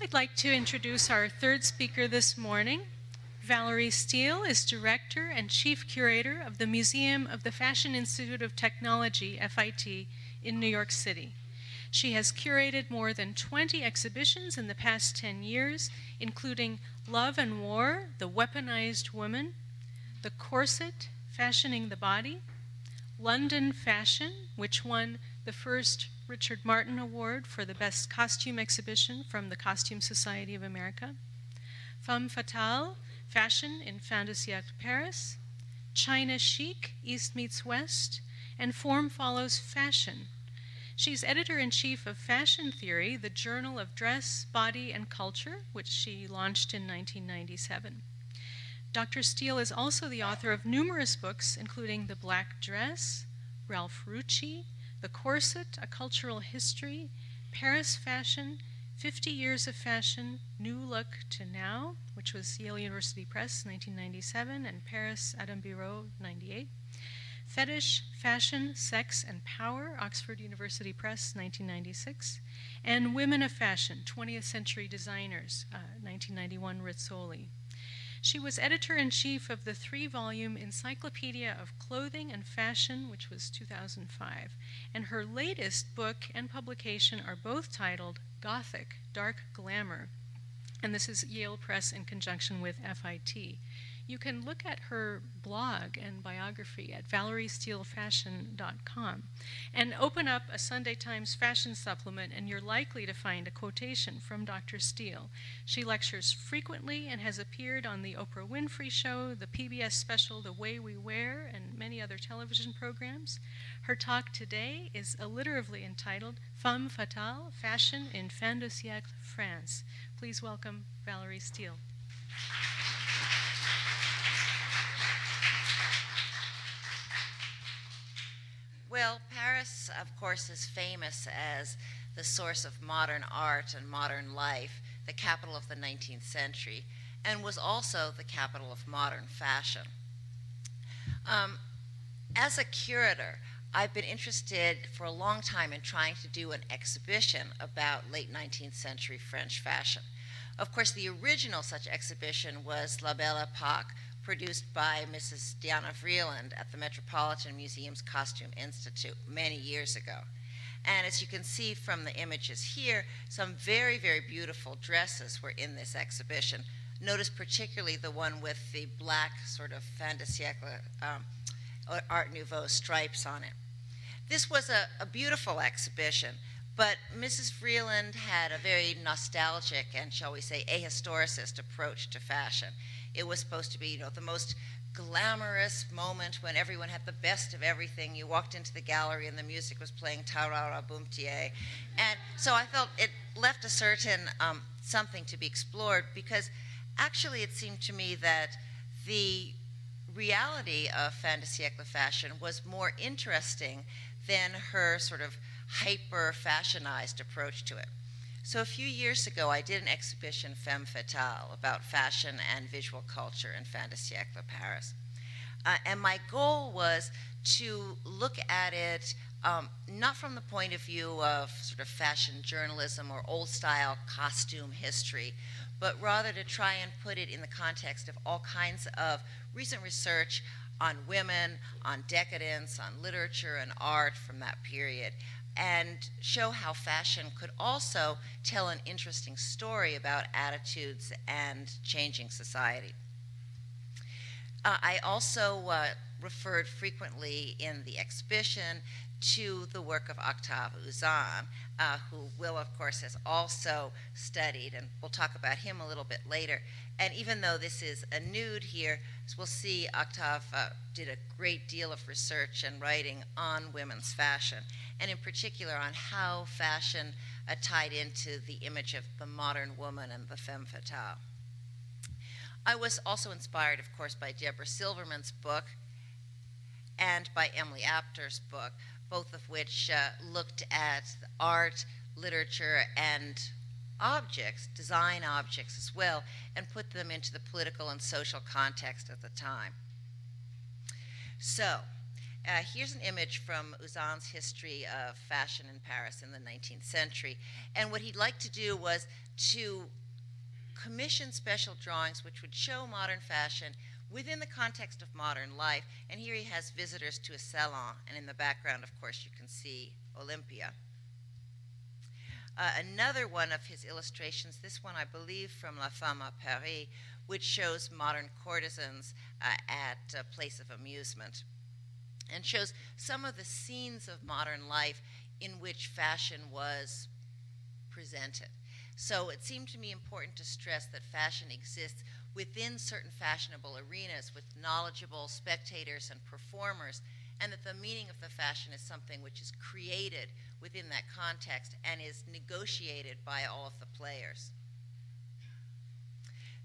I'd like to introduce our third speaker this morning. Valerie Steele is Director and Chief Curator of the Museum of the Fashion Institute of Technology, FIT, in New York City. She has curated more than 20 exhibitions in the past 10 years, including Love and War, The Weaponized Woman, The Corset, Fashioning the Body, London Fashion, which won the first Richard Martin Award for the Best Costume Exhibition from the Costume Society of America, Femme Fatale, Fashion in Fin de Paris, China Chic, East Meets West, and Form Follows Fashion. She's editor in chief of Fashion Theory, the Journal of Dress, Body, and Culture, which she launched in 1997. Dr. Steele is also the author of numerous books, including The Black Dress, Ralph Rucci, The Corset, A Cultural History, Paris Fashion, 50 Years of Fashion, New Look to Now, which was Yale University Press, 1997, and Paris Adam Bureau, 98. Fetish, Fashion, Sex, and Power, Oxford University Press, 1996. And Women of Fashion, 20th Century Designers, uh, 1991, Rizzoli. She was editor in chief of the three volume Encyclopedia of Clothing and Fashion, which was 2005. And her latest book and publication are both titled Gothic, Dark Glamour. And this is Yale Press in conjunction with FIT. You can look at her blog and biography at valeriesteelefashion.com and open up a Sunday Times fashion supplement, and you're likely to find a quotation from Dr. Steele. She lectures frequently and has appeared on The Oprah Winfrey Show, the PBS special The Way We Wear, and many other television programs. Her talk today is alliteratively entitled Femme Fatale Fashion in Fin de Siècle, France. Please welcome Valerie Steele. Well, Paris, of course, is famous as the source of modern art and modern life, the capital of the 19th century, and was also the capital of modern fashion. Um, as a curator, I've been interested for a long time in trying to do an exhibition about late 19th century French fashion. Of course, the original such exhibition was La Belle Epoque, produced by Mrs. Diana Vreeland at the Metropolitan Museum's Costume Institute many years ago. And as you can see from the images here, some very, very beautiful dresses were in this exhibition. Notice particularly the one with the black sort of fin de siècle um, Art Nouveau stripes on it. This was a, a beautiful exhibition, but Mrs. Vreeland had a very nostalgic and, shall we say, ahistoricist approach to fashion. It was supposed to be, you know, the most glamorous moment when everyone had the best of everything. You walked into the gallery and the music was playing Ta-ra-ra Boom-de-ay. And so I felt it left a certain um, something to be explored because actually it seemed to me that the reality of fin de siècle fashion was more interesting than her sort of hyper fashionized approach to it. So a few years ago, I did an exhibition, Femme Fatale, about fashion and visual culture in Fin de Siècle Paris. Uh, and my goal was to look at it um, not from the point of view of sort of fashion journalism or old style costume history, but rather to try and put it in the context of all kinds of recent research on women, on decadence, on literature and art from that period and show how fashion could also tell an interesting story about attitudes and changing society. Uh, I also uh, referred frequently in the exhibition to the work of Octave Uzanne, uh, who Will, of course, has also studied, and we'll talk about him a little bit later. And even though this is a nude here, as we'll see, Octave uh, did a great deal of research and writing on women's fashion, and in particular on how fashion uh, tied into the image of the modern woman and the femme fatale. I was also inspired, of course, by Debora Silverman's book and by Emily Apter's book, both of which uh, looked at art, literature, and objects, design objects as well, and put them into the political and social context of the time. So, Uh, here's an image from Uzanne's history of fashion in Paris in the 19th century. And what he'd like to do was to commission special drawings which would show modern fashion within the context of modern life. And here he has visitors to a salon, and in the background, of course, you can see Olympia. Uh, another one of his illustrations, this one I believe from La Femme à Paris, which shows modern courtesans uh, at a place of amusement and shows some of the scenes of modern life in which fashion was presented. So it seemed to me important to stress that fashion exists within certain fashionable arenas with knowledgeable spectators and performers, and that the meaning of the fashion is something which is created within that context and is negotiated by all of the players.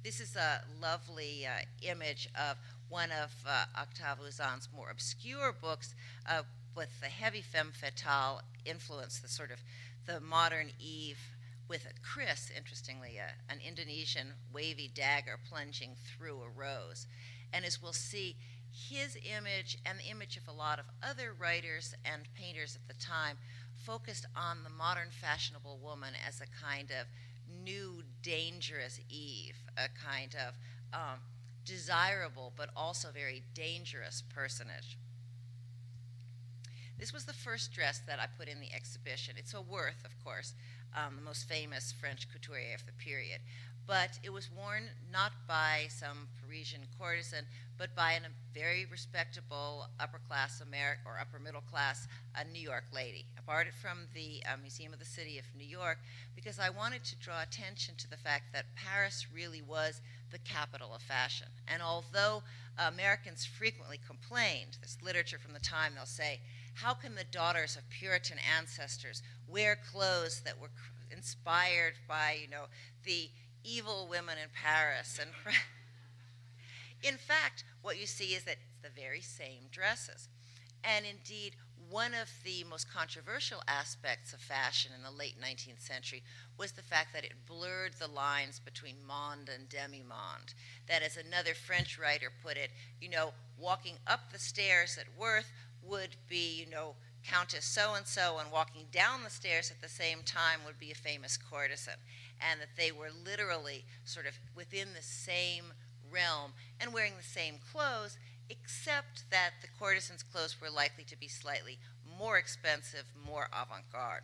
This is a lovely uh, image of one of uh, Octave Uzanne's more obscure books uh, with the heavy femme fatale influence, the sort of the modern Eve with a kris, interestingly, uh, an Indonesian wavy dagger plunging through a rose. And as we'll see, his image and the image of a lot of other writers and painters at the time focused on the modern fashionable woman as a kind of new, dangerous Eve, a kind of um, desirable but also very dangerous personage. This was the first dress that I put in the exhibition. It's a Worth, of course, um, the most famous French couturier of the period. But it was worn not by some Parisian courtesan, but by a very respectable upper class American or upper middle class uh, New York lady. I borrowed it from the uh, Museum of the City of New York because I wanted to draw attention to the fact that Paris really was the capital of fashion. And although Americans frequently complained, this literature from the time, they'll say, how can the daughters of Puritan ancestors wear clothes that were inspired by, you know, the evil women in Paris? And in fact, what you see is that it's the very same dresses. And indeed, one of the most controversial aspects of fashion in the late 19th century was the fact that it blurred the lines between monde and demi-monde. That, as another French writer put it, you know, walking up the stairs at Worth would be, you know, Countess so and so, and walking down the stairs at the same time would be a famous courtesan. And that they were literally sort of within the same realm and wearing the same clothes, except that the courtesan's clothes were likely to be slightly more expensive, more avant garde.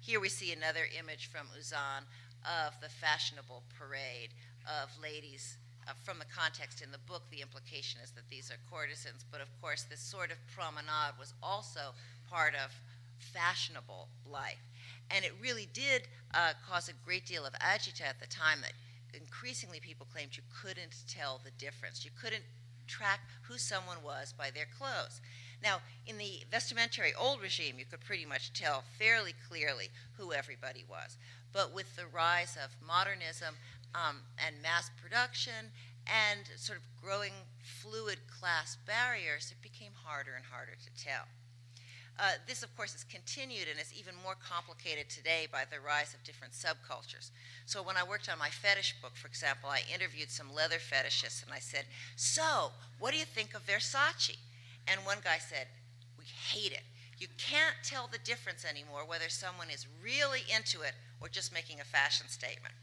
Here we see another image from Uzanne of the fashionable parade of ladies uh, from the context in the book, the implication is that these are courtesans, but of course, this sort of promenade was also part of fashionable life. And it really did uh, cause a great deal of agita at the time that increasingly people claimed you couldn't tell the difference. You couldn't track who someone was by their clothes. Now, in the vestimentary old regime, you could pretty much tell fairly clearly who everybody was. But with the rise of modernism, um, and mass production and sort of growing fluid class barriers, it became harder and harder to tell. Uh, this, of course, is continued and is even more complicated today by the rise of different subcultures. So, when I worked on my fetish book, for example, I interviewed some leather fetishists and I said, So, what do you think of Versace? And one guy said, We hate it. You can't tell the difference anymore whether someone is really into it or just making a fashion statement.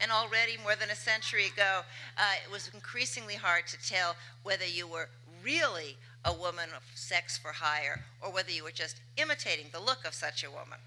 And already, more than a century ago, uh, it was increasingly hard to tell whether you were really a woman of sex for hire or whether you were just imitating the look of such a woman.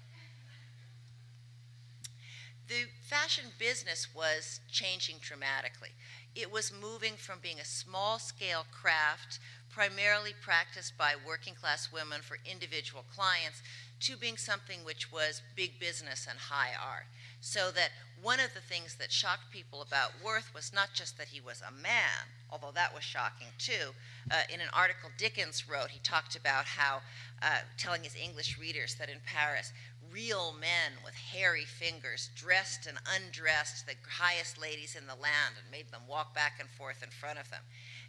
The fashion business was changing dramatically. It was moving from being a small scale craft, primarily practiced by working class women for individual clients, to being something which was big business and high art. So that one of the things that shocked people about Worth was not just that he was a man, although that was shocking too. Uh, in an article Dickens wrote, he talked about how, uh, telling his English readers that in Paris, real men with hairy fingers dressed and undressed the highest ladies in the land and made them walk back and forth in front of them.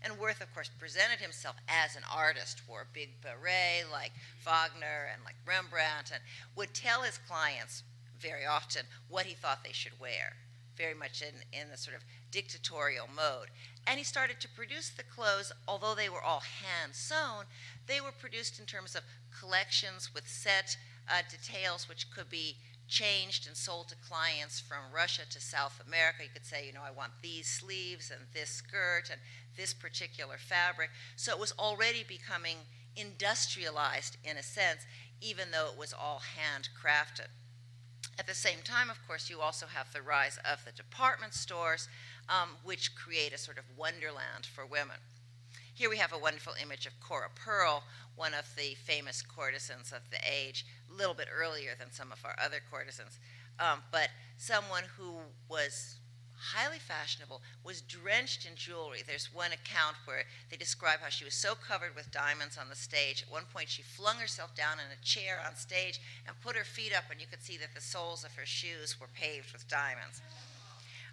And Worth, of course, presented himself as an artist, wore a big beret like Wagner and like Rembrandt, and would tell his clients very often what he thought they should wear. very much in, in the sort of dictatorial mode. And he started to produce the clothes, although they were all hand sewn, they were produced in terms of collections with set uh, details which could be changed and sold to clients from Russia to South America. You could say, you know, I want these sleeves and this skirt and this particular fabric. So it was already becoming industrialized in a sense, even though it was all handcrafted. At the same time, of course, you also have the rise of the department stores, um, which create a sort of wonderland for women. Here we have a wonderful image of Cora Pearl, one of the famous courtesans of the age, a little bit earlier than some of our other courtesans, um, but someone who was highly fashionable, was drenched in jewelry. There's one account where they describe how she was so covered with diamonds on the stage. At one point, she flung herself down in a chair on stage and put her feet up, and you could see that the soles of her shoes were paved with diamonds.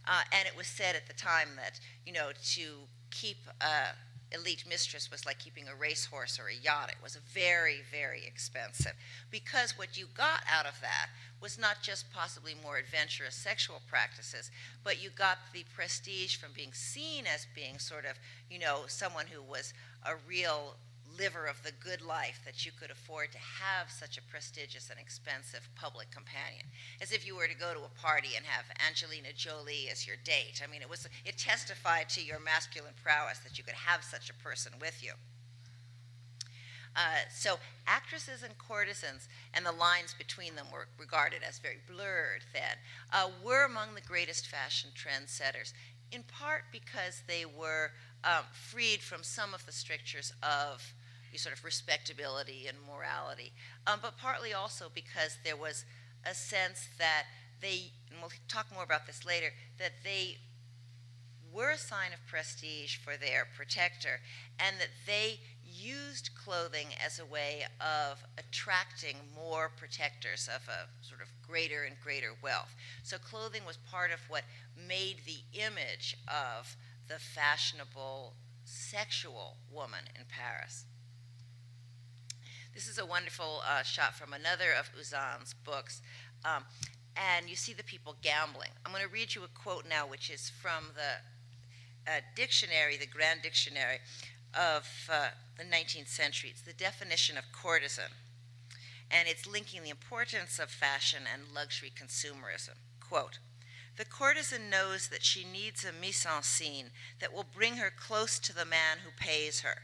Uh, and it was said at the time that, you know, to keep uh, elite mistress was like keeping a racehorse or a yacht. It was very, very expensive because what you got out of that was not just possibly more adventurous sexual practices, but you got the prestige from being seen as being sort of, you know, someone who was a real liver of the good life that you could afford to have such a prestigious and expensive public companion. As if you were to go to a party and have Angelina Jolie as your date. I mean, it, was, it testified to your masculine prowess that you could have such a person with you. Uh, so actresses and courtesans, and the lines between them were regarded as very blurred then, uh, were among the greatest fashion trendsetters, in part because they were um, freed from some of the strictures of sort of respectability and morality, um, but partly also because there was a sense that they, and we'll talk more about this later, that they were a sign of prestige for their protector, and that they used clothing as a way of attracting more protectors of a sort of greater and greater wealth. So clothing was part of what made the image of the fashionable sexual woman in Paris. This is a wonderful uh, shot from another of Uzanne's books. Um, and you see the people gambling. I'm going to read you a quote now, which is from the uh, dictionary, the Grand Dictionary of uh, the 19th century. It's the definition of courtesan, and it's linking the importance of fashion and luxury consumerism. Quote, the courtesan knows that she needs a mise en scene that will bring her close to the man who pays her.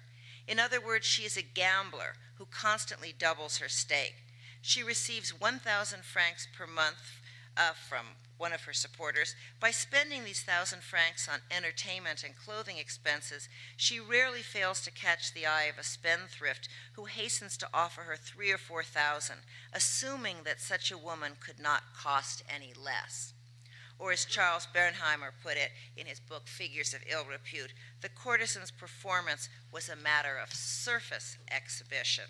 In other words, she is a gambler who constantly doubles her stake. She receives 1,000 francs per month uh, from one of her supporters. By spending these thousand francs on entertainment and clothing expenses, she rarely fails to catch the eye of a spendthrift who hastens to offer her three or four thousand, assuming that such a woman could not cost any less. Or as Charles Bernheimer put it in his book Figures of Ill Repute, the courtesan's performance was a matter of surface exhibition.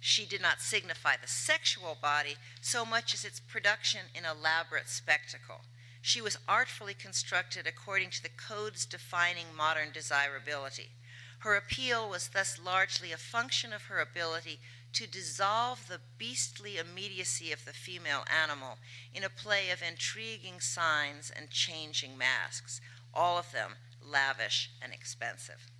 She did not signify the sexual body so much as its production in elaborate spectacle. She was artfully constructed according to the codes defining modern desirability. Her appeal was thus largely a function of her ability to dissolve the beastly immediacy of the female animal in a play of intriguing signs and changing masks, all of them lavish and expensive.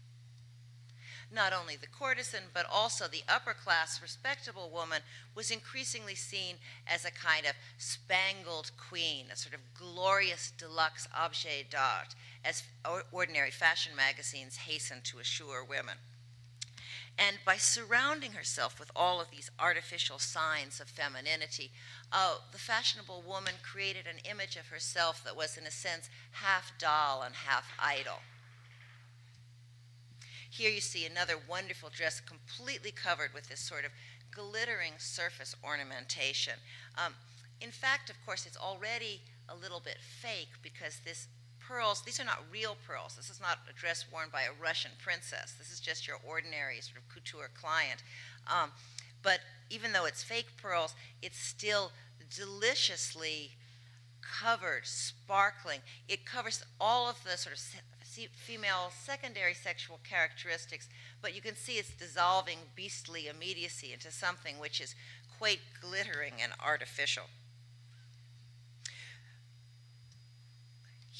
Not only the courtesan, but also the upper class, respectable woman was increasingly seen as a kind of spangled queen, a sort of glorious deluxe objet d'art, as ordinary fashion magazines hastened to assure women. And by surrounding herself with all of these artificial signs of femininity, uh, the fashionable woman created an image of herself that was, in a sense, half doll and half idol. Here you see another wonderful dress completely covered with this sort of glittering surface ornamentation. Um, in fact, of course, it's already a little bit fake because this pearls, these are not real pearls. This is not a dress worn by a Russian princess. This is just your ordinary sort of couture client. Um, but even though it's fake pearls, it's still deliciously covered, sparkling. It covers all of the sort of female secondary sexual characteristics, but you can see it's dissolving beastly immediacy into something which is quite glittering and artificial.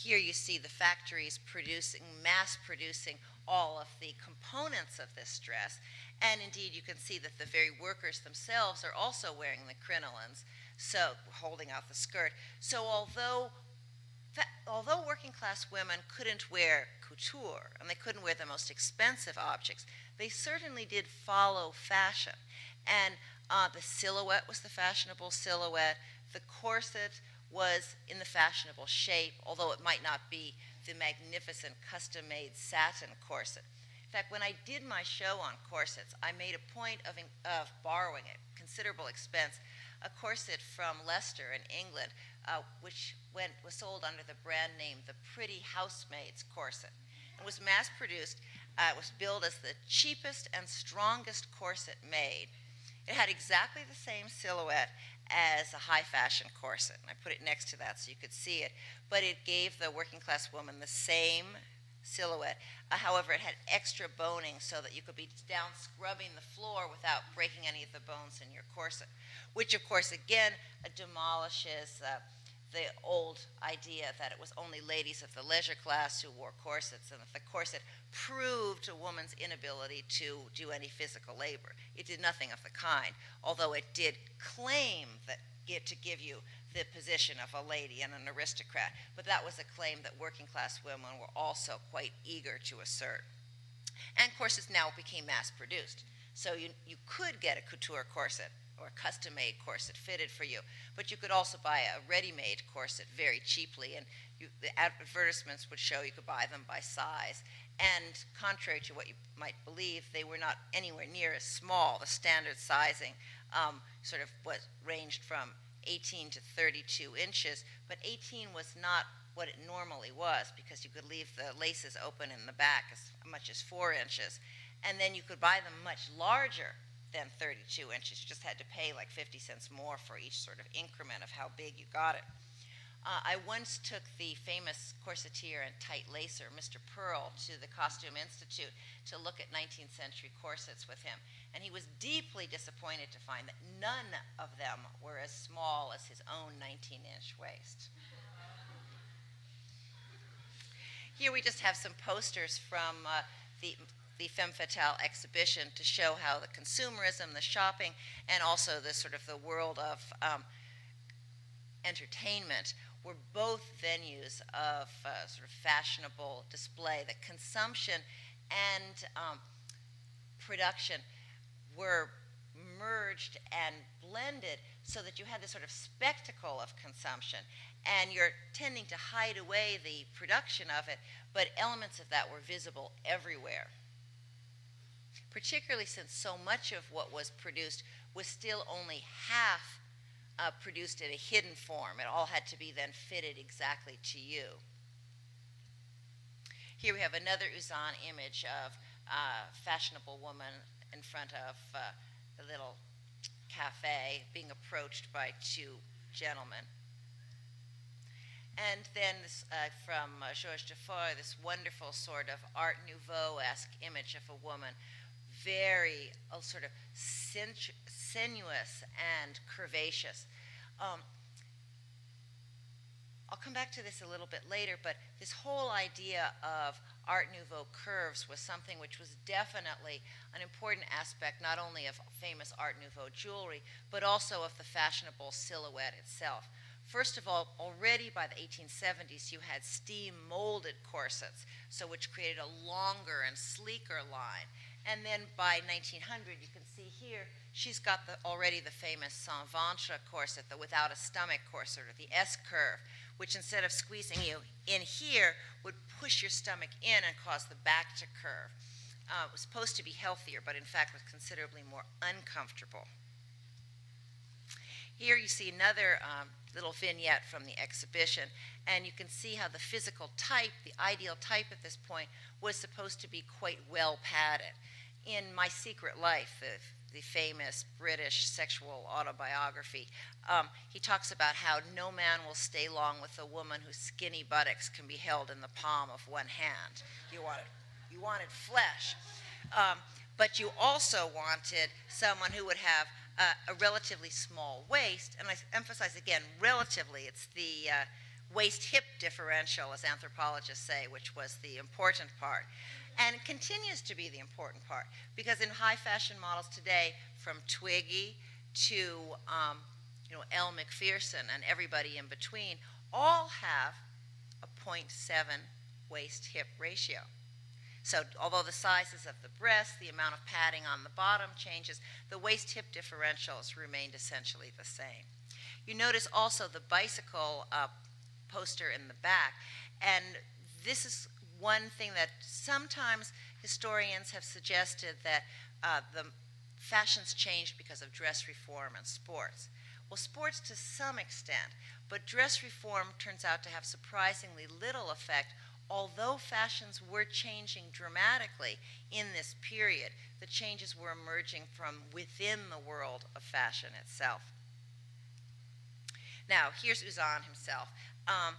Here you see the factories producing, mass producing all of the components of this dress. And indeed, you can see that the very workers themselves are also wearing the crinolines, so holding out the skirt. So although although working class women couldn't wear couture and they couldn't wear the most expensive objects, they certainly did follow fashion. And uh, the silhouette was the fashionable silhouette. The corset was in the fashionable shape, although it might not be the magnificent custom made satin corset. In fact, when I did my show on corsets, I made a point of, of borrowing at considerable expense a corset from Leicester in England, uh, which went, was sold under the brand name the Pretty Housemaid's Corset. It was mass produced. Uh, it was billed as the cheapest and strongest corset made. It had exactly the same silhouette as a high fashion corset. And I put it next to that so you could see it. But it gave the working class woman the same silhouette. Uh, however, it had extra boning so that you could be down scrubbing the floor without breaking any of the bones in your corset, which, of course, again, uh, demolishes. Uh, the old idea that it was only ladies of the leisure class who wore corsets and that the corset proved a woman's inability to do any physical labor. It did nothing of the kind, although it did claim that to give you the position of a lady and an aristocrat. But that was a claim that working class women were also quite eager to assert. And corsets now became mass produced. So you, you could get a couture corset or a custom made corset fitted for you. But you could also buy a ready made corset very cheaply, and you, the advertisements would show you could buy them by size. And contrary to what you might believe, they were not anywhere near as small. The standard sizing um, sort of was ranged from 18 to 32 inches, but 18 was not what it normally was because you could leave the laces open in the back as much as four inches. And then you could buy them much larger than 32 inches. You just had to pay like 50 cents more for each sort of increment of how big you got it. Uh, I once took the famous corseteer and tight lacer, Mr. Pearl, to the Costume Institute to look at 19th century corsets with him. And he was deeply disappointed to find that none of them were as small as his own 19 inch waist. Here we just have some posters from uh, the the Femme Fatale exhibition to show how the consumerism, the shopping, and also the sort of the world of um, entertainment were both venues of uh, sort of fashionable display. The consumption and um, production were merged and blended so that you had this sort of spectacle of consumption. And you're tending to hide away the production of it, but elements of that were visible everywhere particularly since so much of what was produced was still only half uh, produced in a hidden form. It all had to be then fitted exactly to you. Here we have another Uzanne image of a fashionable woman in front of uh, a little cafe being approached by two gentlemen. And then this, uh, from uh, Georges de Feure, this wonderful sort of Art Nouveau-esque image of a woman very uh, sort of sinuous and curvaceous. Um, I'll come back to this a little bit later, but this whole idea of Art Nouveau curves was something which was definitely an important aspect not only of famous Art Nouveau jewelry, but also of the fashionable silhouette itself. First of all, already by the 1870s, you had steam molded corsets, so which created a longer and sleeker line. And then by 1900, you can see here, she's got the, already the famous sans ventre corset, the without a stomach corset, or the S curve, which instead of squeezing you in here, would push your stomach in and cause the back to curve. Uh, it was supposed to be healthier, but in fact was considerably more uncomfortable. Here you see another um, little vignette from the exhibition, and you can see how the physical type, the ideal type at this point, was supposed to be quite well padded. In My Secret Life, the, the famous British sexual autobiography, um, he talks about how no man will stay long with a woman whose skinny buttocks can be held in the palm of one hand. You wanted, you wanted flesh. Um, but you also wanted someone who would have uh, a relatively small waist, and I emphasize again, relatively, it's the uh, waist hip differential, as anthropologists say, which was the important part. And it continues to be the important part because in high fashion models today, from Twiggy to um, you know, Elle Macpherson and everybody in between, all have a 0.7 waist hip ratio. So, although the sizes of the breasts, the amount of padding on the bottom changes, the waist hip differentials remained essentially the same. You notice also the bicycle uh, poster in the back, and this is one thing that sometimes historians have suggested that uh, the fashions changed because of dress reform and sports. Well, sports to some extent, but dress reform turns out to have surprisingly little effect although fashions were changing dramatically in this period, the changes were emerging from within the world of fashion itself. Now, here's Uzanne himself. Um,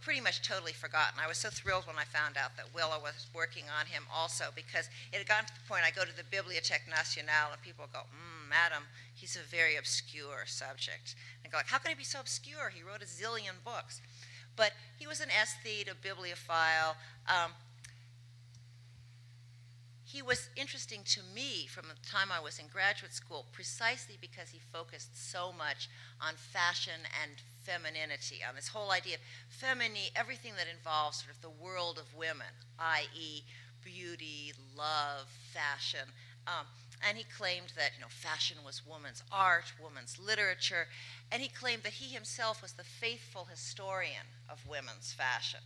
pretty much totally forgotten. I was so thrilled when I found out that Willa was working on him also because it had gotten to the point I go to the Bibliothèque Nationale and people go, mm, Madam, he's a very obscure subject. And I go like, how can he be so obscure? He wrote a zillion books. But he was an aesthete, a bibliophile. Um, he was interesting to me from the time I was in graduate school precisely because he focused so much on fashion and femininity, on this whole idea of feminine, everything that involves sort of the world of women, i.e., beauty, love, fashion. Um, and he claimed that you know fashion was woman's art, woman's literature, and he claimed that he himself was the faithful historian of women's fashion,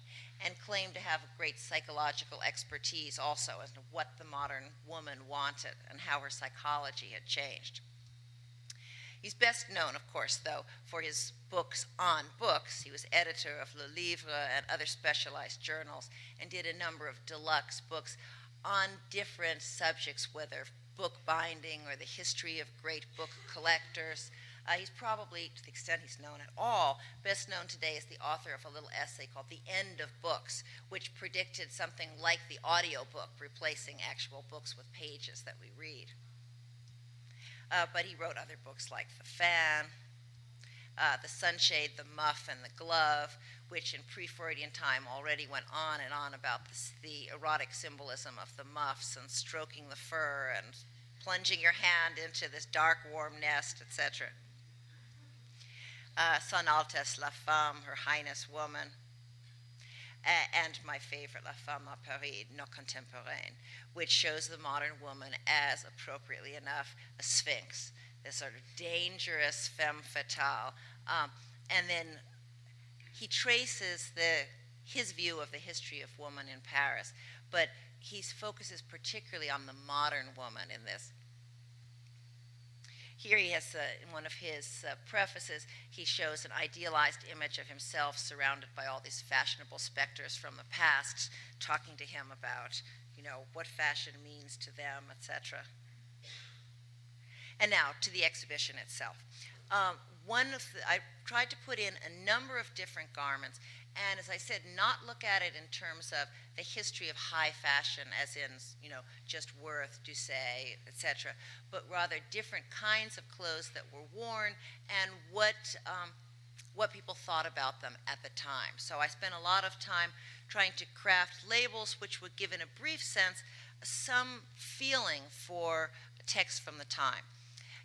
and claimed to have great psychological expertise also as to what the modern woman wanted and how her psychology had changed. He's best known, of course, though, for his books on books. He was editor of Le Livre and other specialized journals and did a number of deluxe books on different subjects, whether book binding or the history of great book collectors. Uh, he's probably, to the extent he's known at all, best known today as the author of a little essay called The End of Books, which predicted something like the audiobook, replacing actual books with pages that we read. Uh, but he wrote other books like The Fan, uh, The Sunshade, The Muff, and The Glove, which in pre Freudian time already went on and on about this, the erotic symbolism of the muffs and stroking the fur and plunging your hand into this dark, warm nest, etc. Uh, Son Altesse, la Femme, Her Highness Woman, and my favorite, La Femme à Paris, Nos Contemporaines, which shows the modern woman as, appropriately enough, a sphinx, this sort of dangerous femme fatale. Um, and then he traces the, his view of the history of woman in Paris, but he focuses particularly on the modern woman in this. Here he has, uh, in one of his uh, prefaces, he shows an idealized image of himself surrounded by all these fashionable specters from the past, talking to him about, you know, what fashion means to them, etc. And now to the exhibition itself. Um, one of the, I tried to put in a number of different garments, and as I said, not look at it in terms of the history of high fashion, as in you know just Worth, Doucet, etc., but rather different kinds of clothes that were worn and what um, what people thought about them at the time. So I spent a lot of time trying to craft labels which would give, in a brief sense, some feeling for text from the time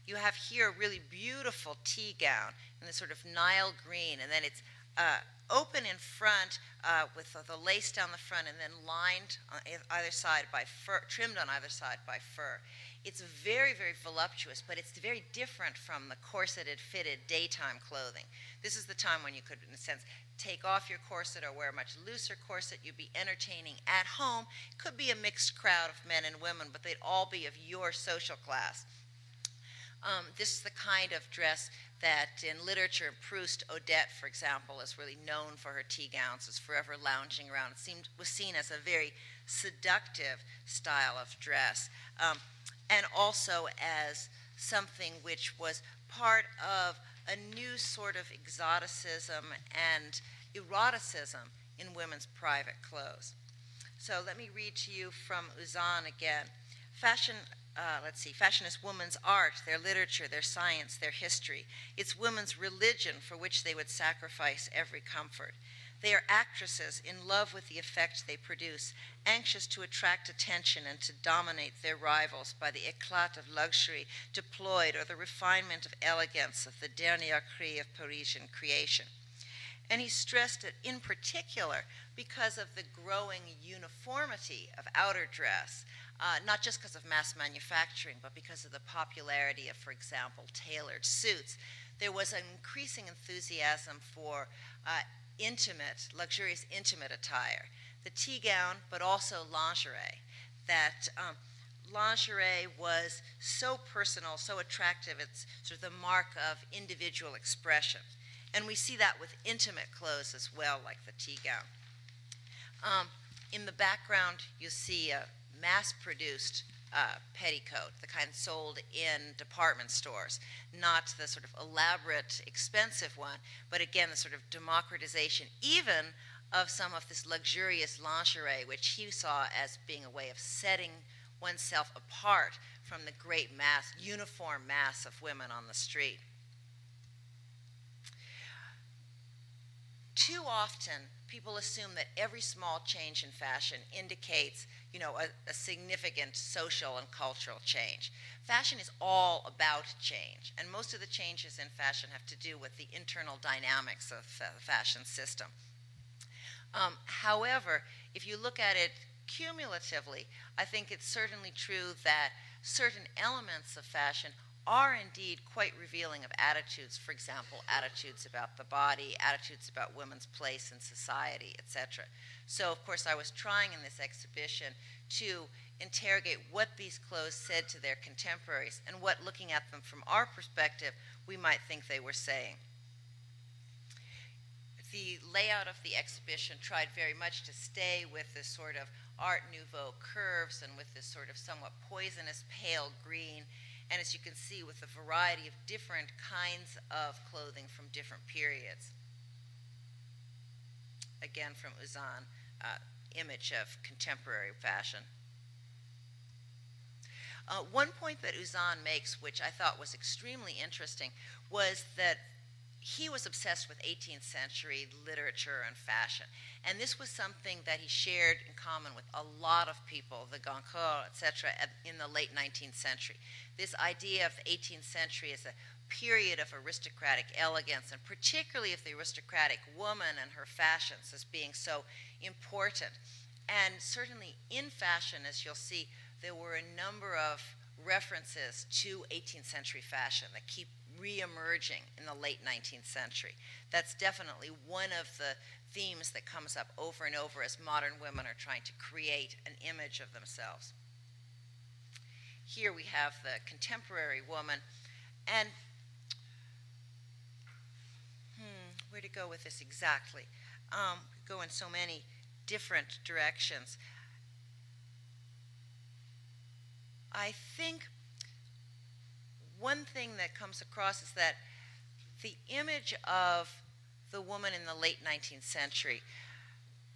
you have here a really beautiful tea gown in this sort of Nile green, and then it's uh, open in front uh, with the, lace down the front and then lined on either side by fur, trimmed on either side by fur. It's very, very voluptuous, but it's very different from the corseted, fitted daytime clothing. This is the time when you could, in a sense, take off your corset or wear a much looser corset. You'd be entertaining at home. Could be a mixed crowd of men and women, but they'd all be of your social class. Um, this is the kind of dress that in literature, Proust, Odette, for example, is really known for her tea gowns, is forever lounging around. It seemed, was seen as a very seductive style of dress, um, and also as something which was part of a new sort of exoticism and eroticism in women's private clothes. So let me read to you from Uzanne again. Fashion uh, let's see, fashion is women's art, their literature, their science, their history. It's women's religion for which they would sacrifice every comfort. They are actresses in love with the effect they produce, anxious to attract attention and to dominate their rivals by the éclat of luxury deployed or the refinement of elegance of the dernier cri of Parisian creation. And he stressed it in particular because of the growing uniformity of outer dress, uh, not just because of mass manufacturing, but because of the popularity of, for example, tailored suits. There was an increasing enthusiasm for uh, intimate, luxurious, intimate attire. The tea gown, but also lingerie. That um, lingerie was so personal, so attractive, it's sort of the mark of individual expression. And we see that with intimate clothes as well, like the tea gown. Um, in the background, you see a mass produced uh, petticoat, the kind sold in department stores, not the sort of elaborate, expensive one, but again, the sort of democratization, even of some of this luxurious lingerie, which he saw as being a way of setting oneself apart from the great mass, uniform mass of women on the street. Too often, people assume that every small change in fashion indicates, you know, a, a, significant social and cultural change. Fashion is all about change, and most of the changes in fashion have to do with the internal dynamics of the fashion system. Um, however, if you look at it cumulatively, I think it's certainly true that certain elements of fashion are indeed quite revealing of attitudes, for example, attitudes about the body, attitudes about women's place in society, etc. So, of course, I was trying in this exhibition to interrogate what these clothes said to their contemporaries and what, looking at them from our perspective, we might think they were saying. The layout of the exhibition tried very much to stay with this sort of Art Nouveau curves and with this sort of somewhat poisonous pale green and as you can see with a variety of different kinds of clothing from different periods. Again from Uzanne, uh, image of contemporary fashion. Uh, one point that Uzanne makes, which I thought was extremely interesting, was that he was obsessed with 18th century literature and fashion. And this was something that he shared in common with a lot of people, the Goncourt, etc., in the late 19th century. This idea of the 18th century as a period of aristocratic elegance, and particularly of the aristocratic woman and her fashions as being so important. And certainly in fashion, as you'll see, there were a number of references to 18th century fashion that keep reemerging in the late 19th century. That's definitely one of the themes that comes up over and over as modern women are trying to create an image of themselves. Here we have the contemporary woman, and hmm, where to go with this exactly? Um, go in so many different directions. I think one thing that comes across is that the image of the woman in the late 19th century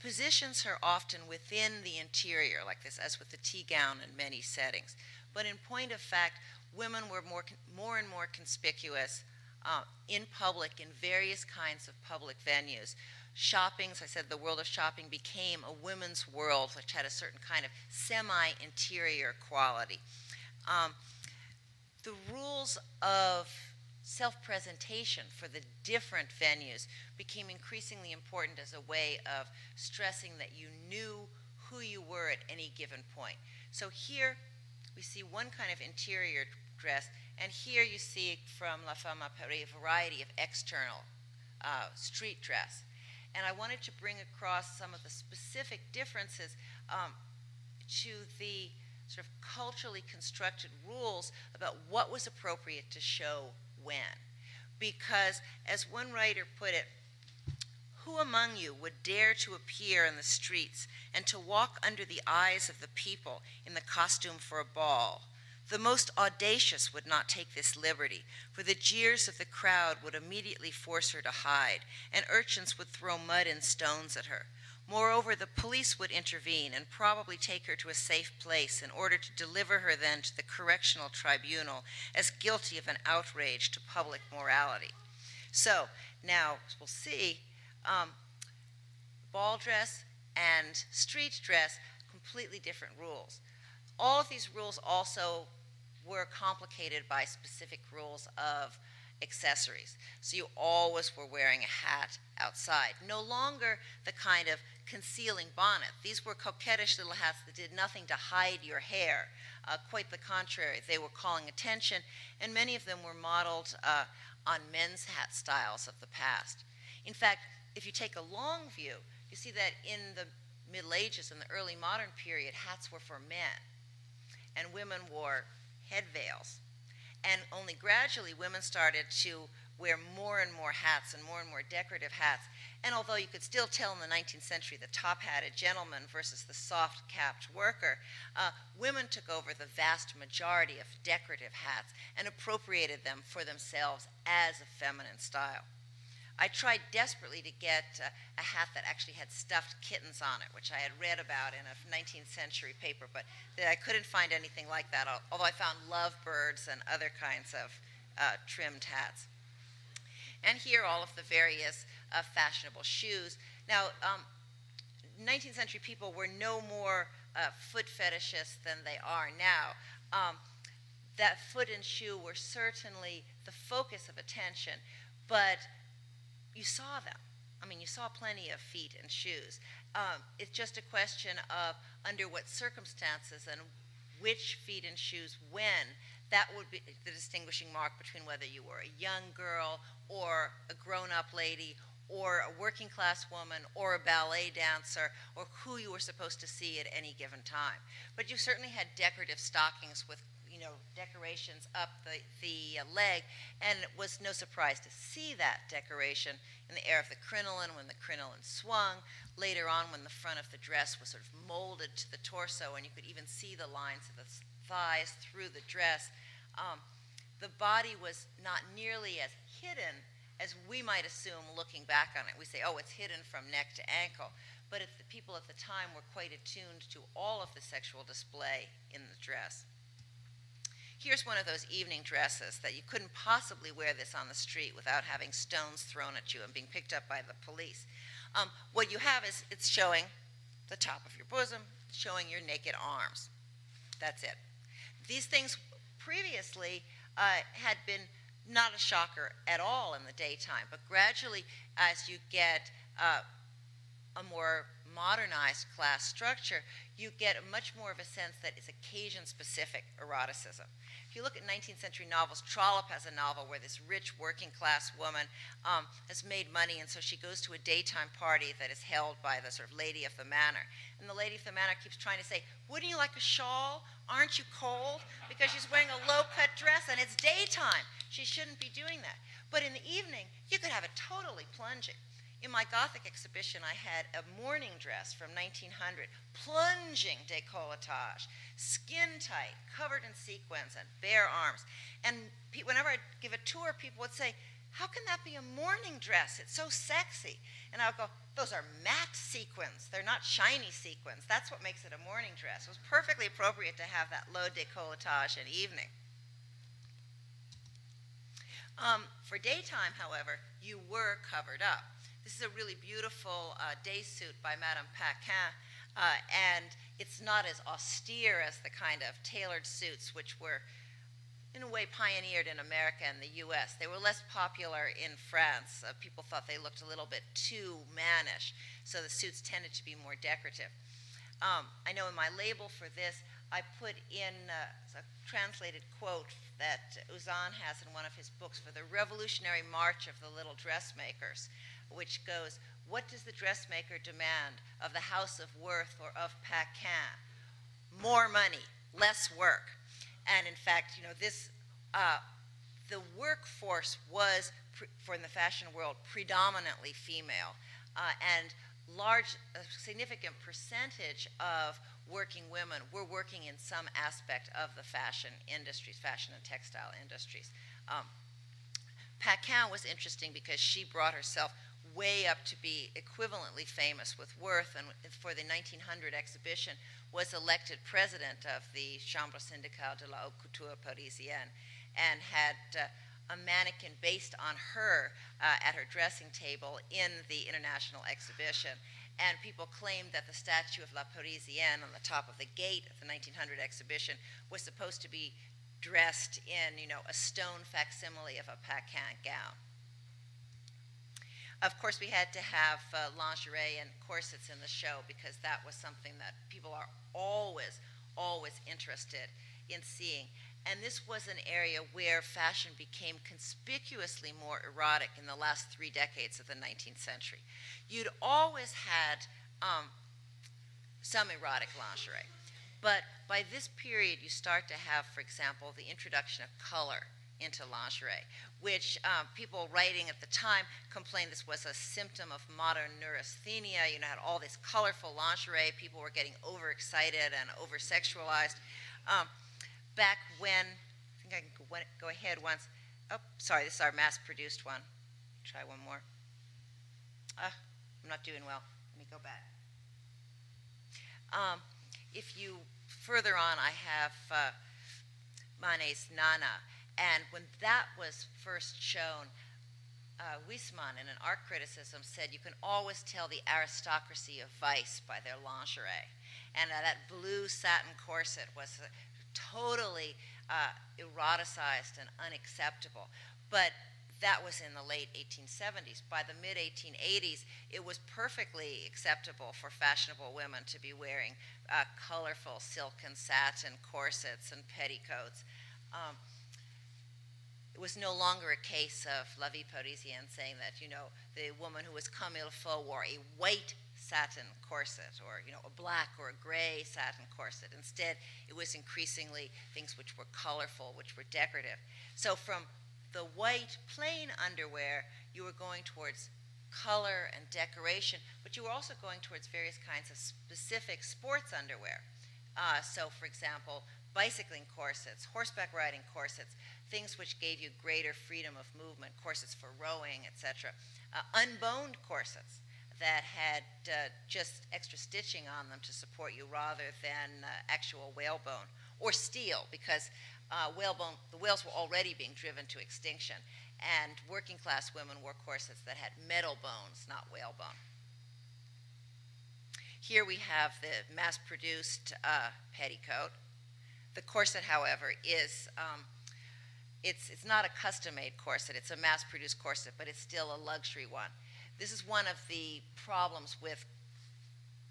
positions her often within the interior, like this, as with the tea gown in many settings. But in point of fact, women were more, more and more conspicuous uh, in public in various kinds of public venues. Shopping, as I said, the world of shopping became a women's world, which had a certain kind of semi interior quality. Um, the rules of self presentation for the different venues became increasingly important as a way of stressing that you knew who you were at any given point. So here we see one kind of interior dress, and here you see from La Femme à Paris a variety of external uh, street dress. And I wanted to bring across some of the specific differences um, to the sort of culturally constructed rules about what was appropriate to show when. Because, as one writer put it, who among you would dare to appear in the streets and to walk under the eyes of the people in the costume for a ball? The most audacious would not take this liberty, for the jeers of the crowd would immediately force her to hide, and urchins would throw mud and stones at her. Moreover, the police would intervene and probably take her to a safe place in order to deliver her then to the correctional tribunal as guilty of an outrage to public morality. So, now we'll see um, ball dress and street dress, completely different rules. All of these rules also were complicated by specific rules of accessories. So you always were wearing a hat outside. No longer the kind of concealing bonnet. These were coquettish little hats that did nothing to hide your hair. Uh, quite the contrary, they were calling attention, and many of them were modeled uh, on men's hat styles of the past. In fact, if you take a long view, you see that in the Middle Ages and the early modern period, hats were for men, and women wore head veils. And only gradually women started to wear more and more hats and more and more decorative hats. And although you could still tell in the 19th century the top hatted gentleman versus the soft capped worker, uh, women took over the vast majority of decorative hats and appropriated them for themselves as a feminine style. I tried desperately to get uh, a hat that actually had stuffed kittens on it, which I had read about in a 19th century paper, but I couldn't find anything like that, although I found lovebirds and other kinds of uh, trimmed hats. And here, all of the various uh, fashionable shoes. Now, um, 19th century people were no more uh, foot fetishists than they are now. Um, that foot and shoe were certainly the focus of attention, but you saw them. I mean, you saw plenty of feet and shoes. Um, it's just a question of under what circumstances and which feet and shoes when. That would be the distinguishing mark between whether you were a young girl or a grown up lady or a working class woman or a ballet dancer or who you were supposed to see at any given time. But you certainly had decorative stockings with you know, decorations up the, the leg, and it was no surprise to see that decoration in the air of the crinoline when the crinoline swung. Later on, when the front of the dress was sort of molded to the torso, and you could even see the lines of the thighs through the dress, um, the body was not nearly as hidden as we might assume looking back on it. We say, oh, it's hidden from neck to ankle. But the people at the time were quite attuned to all of the sexual display in the dress. Here's one of those evening dresses that you couldn't possibly wear this on the street without having stones thrown at you and being picked up by the police. Um, what you have is it's showing the top of your bosom, showing your naked arms. That's it. These things previously uh, had been not a shocker at all in the daytime, but gradually, as you get uh, a more modernized class structure, you get much more of a sense that it's occasion specific eroticism you look at 19th century novels, Trollope has a novel where this rich working class woman um, has made money, and so she goes to a daytime party that is held by the sort of lady of the manor. And the lady of the manor keeps trying to say, Wouldn't you like a shawl? Aren't you cold? Because she's wearing a low cut dress and it's daytime. She shouldn't be doing that. But in the evening, you could have it totally plunging. In my Gothic exhibition, I had a morning dress from 1900, plunging decolletage, skin tight, covered in sequins, and bare arms. And whenever I give a tour, people would say, How can that be a morning dress? It's so sexy. And I would go, Those are matte sequins. They're not shiny sequins. That's what makes it a morning dress. It was perfectly appropriate to have that low decolletage in evening. Um, for daytime, however, you were covered up. This is a really beautiful uh, day suit by Madame Paquin, uh, and it's not as austere as the kind of tailored suits which were, in a way, pioneered in America and the US. They were less popular in France. Uh, people thought they looked a little bit too mannish, so the suits tended to be more decorative. Um, I know in my label for this, I put in uh, a translated quote that Uzanne has in one of his books for the revolutionary march of the little dressmakers which goes, What does the dressmaker demand of the house of Worth or of Paquin? More money, less work. And in fact, you know, this, uh, the workforce was, for in the fashion world, predominantly female. Uh, and large, a significant percentage of working women were working in some aspect of the fashion industries, fashion and textile industries. Um, Paquin was interesting because she brought herself way up to be equivalently famous with Worth, and for the 1900 exhibition, was elected president of the Chambre syndicale de la haute couture parisienne, and had uh, a mannequin based on her uh, at her dressing table in the international exhibition. And people claimed that the statue of La Parisienne on the top of the gate of the 1900 exhibition was supposed to be dressed in, you know, a stone facsimile of a Paquin gown. Of course, we had to have uh, lingerie and corsets in the show because that was something that people are always, always interested in seeing. And this was an area where fashion became conspicuously more erotic in the last three decades of the 19th century. You'd always had um, some erotic lingerie. But by this period, you start to have, for example, the introduction of color into lingerie, which um, people writing at the time complained this was a symptom of modern neurasthenia. You know, had all this colorful lingerie. People were getting overexcited and over sexualized. Um, back when, I think I can go, ahead once. Oh, sorry, this is our mass produced one. Try one more. Ah, I'm not doing well. Let me go back. Um, if you further on, I have uh, Manet's Nana. And when that was first shown, uh, Huysmans, in an art criticism, said you can always tell the aristocracy of vice by their lingerie. And uh, that blue satin corset was uh, totally uh, eroticized and unacceptable. But that was in the late 1870s. By the mid 1880s, it was perfectly acceptable for fashionable women to be wearing uh, colorful silk and satin corsets and petticoats. Um, it was no longer a case of La Vie Parisienne saying that, you know, the woman who was comme il faut wore a white satin corset or, you know, a black or a gray satin corset. Instead, it was increasingly things which were colorful, which were decorative. So from the white plain underwear, you were going towards color and decoration, but you were also going towards various kinds of specific sports underwear. Uh, so, for example, bicycling corsets, horseback riding corsets, things which gave you greater freedom of movement, corsets for rowing, etc. Uh, unboned corsets that had uh, just extra stitching on them to support you rather than uh, actual whalebone or steel because uh, whalebone, the whales were already being driven to extinction and working class women wore corsets that had metal bones, not whalebone. Here we have the mass produced uh, petticoat the corset, however, is um, it's, it's not a custom-made corset. It's a mass-produced corset, but it's still a luxury one. This is one of the problems with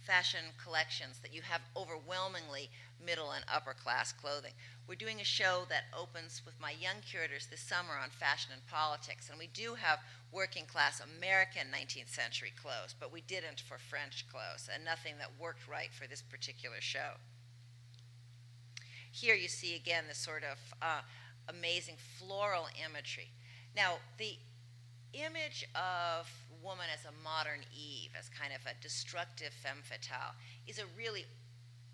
fashion collections that you have overwhelmingly middle and upper class clothing. We're doing a show that opens with my young curators this summer on fashion and politics, and we do have working class American 19th century clothes, but we didn't for French clothes, and nothing that worked right for this particular show. Here you see again the sort of uh, amazing floral imagery. Now, the image of woman as a modern Eve, as kind of a destructive femme fatale, is a really,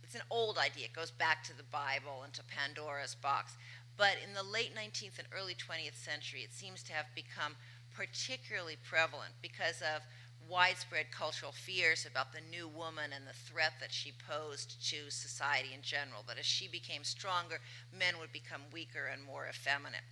it's an old idea. It goes back to the Bible and to Pandora's box. But in the late 19th and early 20th century, it seems to have become particularly prevalent because of widespread cultural fears about the new woman and the threat that she posed to society in general, that as she became stronger, men would become weaker and more effeminate.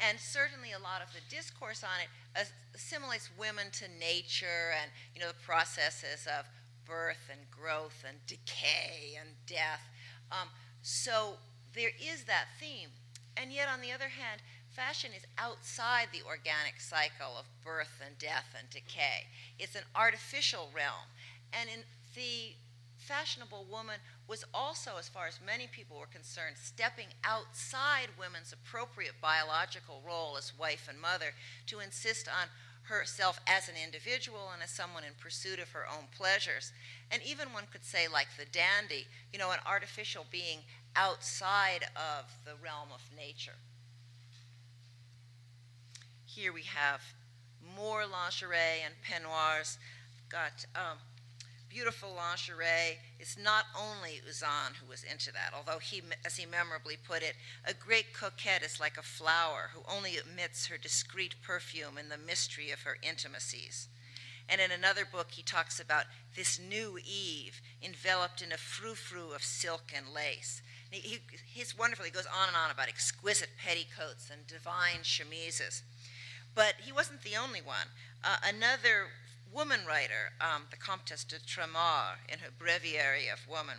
And certainly a lot of the discourse on it assimilates women to nature and you know the processes of birth and growth and decay and death. Um, so there is that theme. And yet, on the other hand, Fashion is outside the organic cycle of birth and death and decay. It's an artificial realm. And in the fashionable woman was also, as far as many people were concerned, stepping outside women's appropriate biological role as wife and mother to insist on herself as an individual and as someone in pursuit of her own pleasures. And even one could say, like the dandy, you know, an artificial being outside of the realm of nature. Here we have more lingerie and peignoirs. Got um, beautiful lingerie. It's not only Uzanne who was into that, although he, as he memorably put it, a great coquette is like a flower who only emits her discreet perfume in the mystery of her intimacies. And in another book, he talks about this new Eve enveloped in a frou-frou of silk and lace. He, he, he's wonderful. He goes on and on about exquisite petticoats and divine chemises. But he wasn't the only one. Uh, another woman writer, um, the Comtesse de Tramar, in her Breviary of Woman,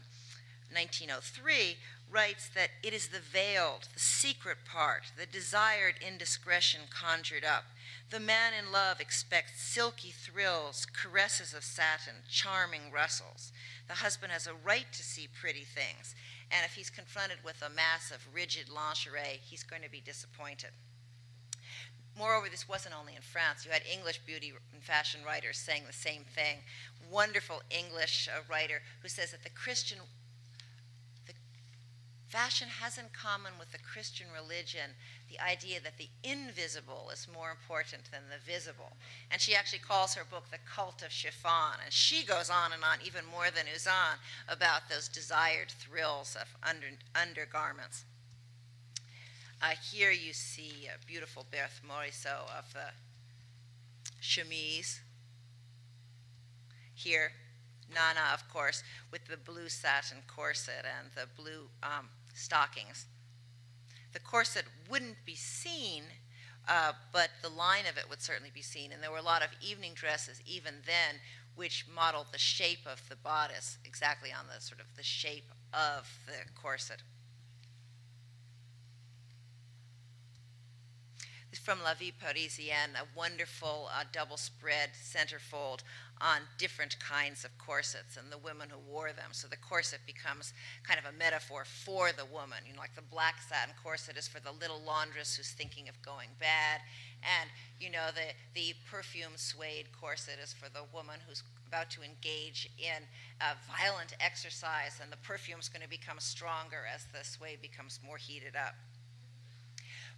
1903, writes that it is the veiled, the secret part, the desired indiscretion conjured up. The man in love expects silky thrills, caresses of satin, charming rustles. The husband has a right to see pretty things, and if he's confronted with a mass of rigid lingerie, he's going to be disappointed. Moreover, this wasn't only in France. You had English beauty and fashion writers saying the same thing. Wonderful English uh, writer who says that the Christian the fashion has in common with the Christian religion the idea that the invisible is more important than the visible. And she actually calls her book The Cult of Chiffon. And she goes on and on, even more than Uzanne, about those desired thrills of under, undergarments. Uh, here you see a beautiful Berthe Morisot of the chemise. Here, Nana, of course, with the blue satin corset and the blue um, stockings. The corset wouldn't be seen, uh, but the line of it would certainly be seen. And there were a lot of evening dresses even then which modeled the shape of the bodice exactly on the sort of the shape of the corset. From La Vie Parisienne, a wonderful uh, double spread centerfold on different kinds of corsets and the women who wore them. So the corset becomes kind of a metaphor for the woman. You know, like the black satin corset is for the little laundress who's thinking of going bad, and you know the the perfume suede corset is for the woman who's about to engage in violent exercise, and the perfume's going to become stronger as the suede becomes more heated up.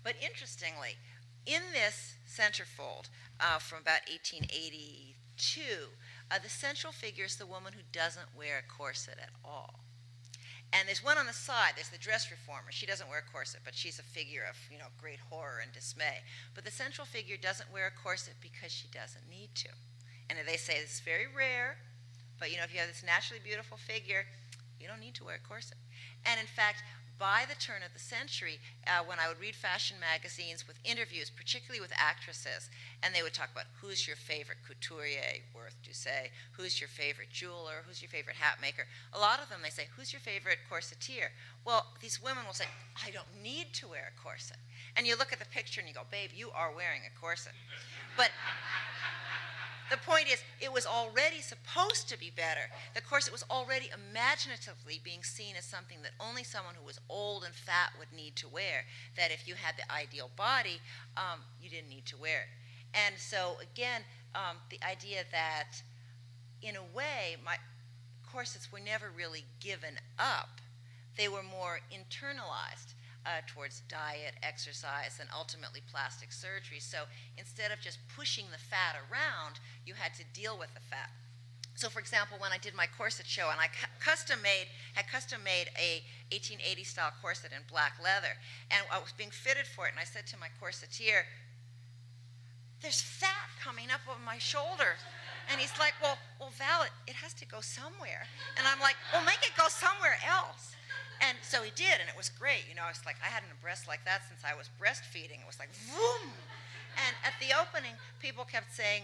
But interestingly, in this centerfold uh, from about 1882, uh, the central figure is the woman who doesn't wear a corset at all. And there's one on the side, there's the dress reformer. She doesn't wear a corset, but she's a figure of, you know, great horror and dismay. But the central figure doesn't wear a corset because she doesn't need to. And they say this is very rare, but you know, if you have this naturally beautiful figure, you don't need to wear a corset. And in fact, by the turn of the century, uh, when I would read fashion magazines with interviews, particularly with actresses, and they would talk about who's your favorite couturier, Worth Doucet, who's your favorite jeweler, who's your favorite hat maker. A lot of them, they say, who's your favorite corsetier? Well, these women will say, I don't need to wear a corset. And you look at the picture and you go, babe, you are wearing a corset. But the point is, it was already supposed to be better. Of course, it was already imaginatively being seen as something that only someone who was old and fat would need to wear. That if you had the ideal body, um, you didn't need to wear it. And so, again, um, the idea that, in a way, my corsets were never really given up, they were more internalized uh, towards diet, exercise, and ultimately plastic surgery. So instead of just pushing the fat around, you had to deal with the fat. So, for example, when I did my corset show, and I custom made had custom made a 1880 style corset in black leather, and I was being fitted for it, and I said to my corsetier, "There's fat coming up on my shoulder," And he's like, well, well, Val, it, it has to go somewhere. And I'm like, well, make it go somewhere else. And so he did, and it was great. You know, I was like I hadn't a breast like that since I was breastfeeding. It was like, boom. And at the opening, people kept saying,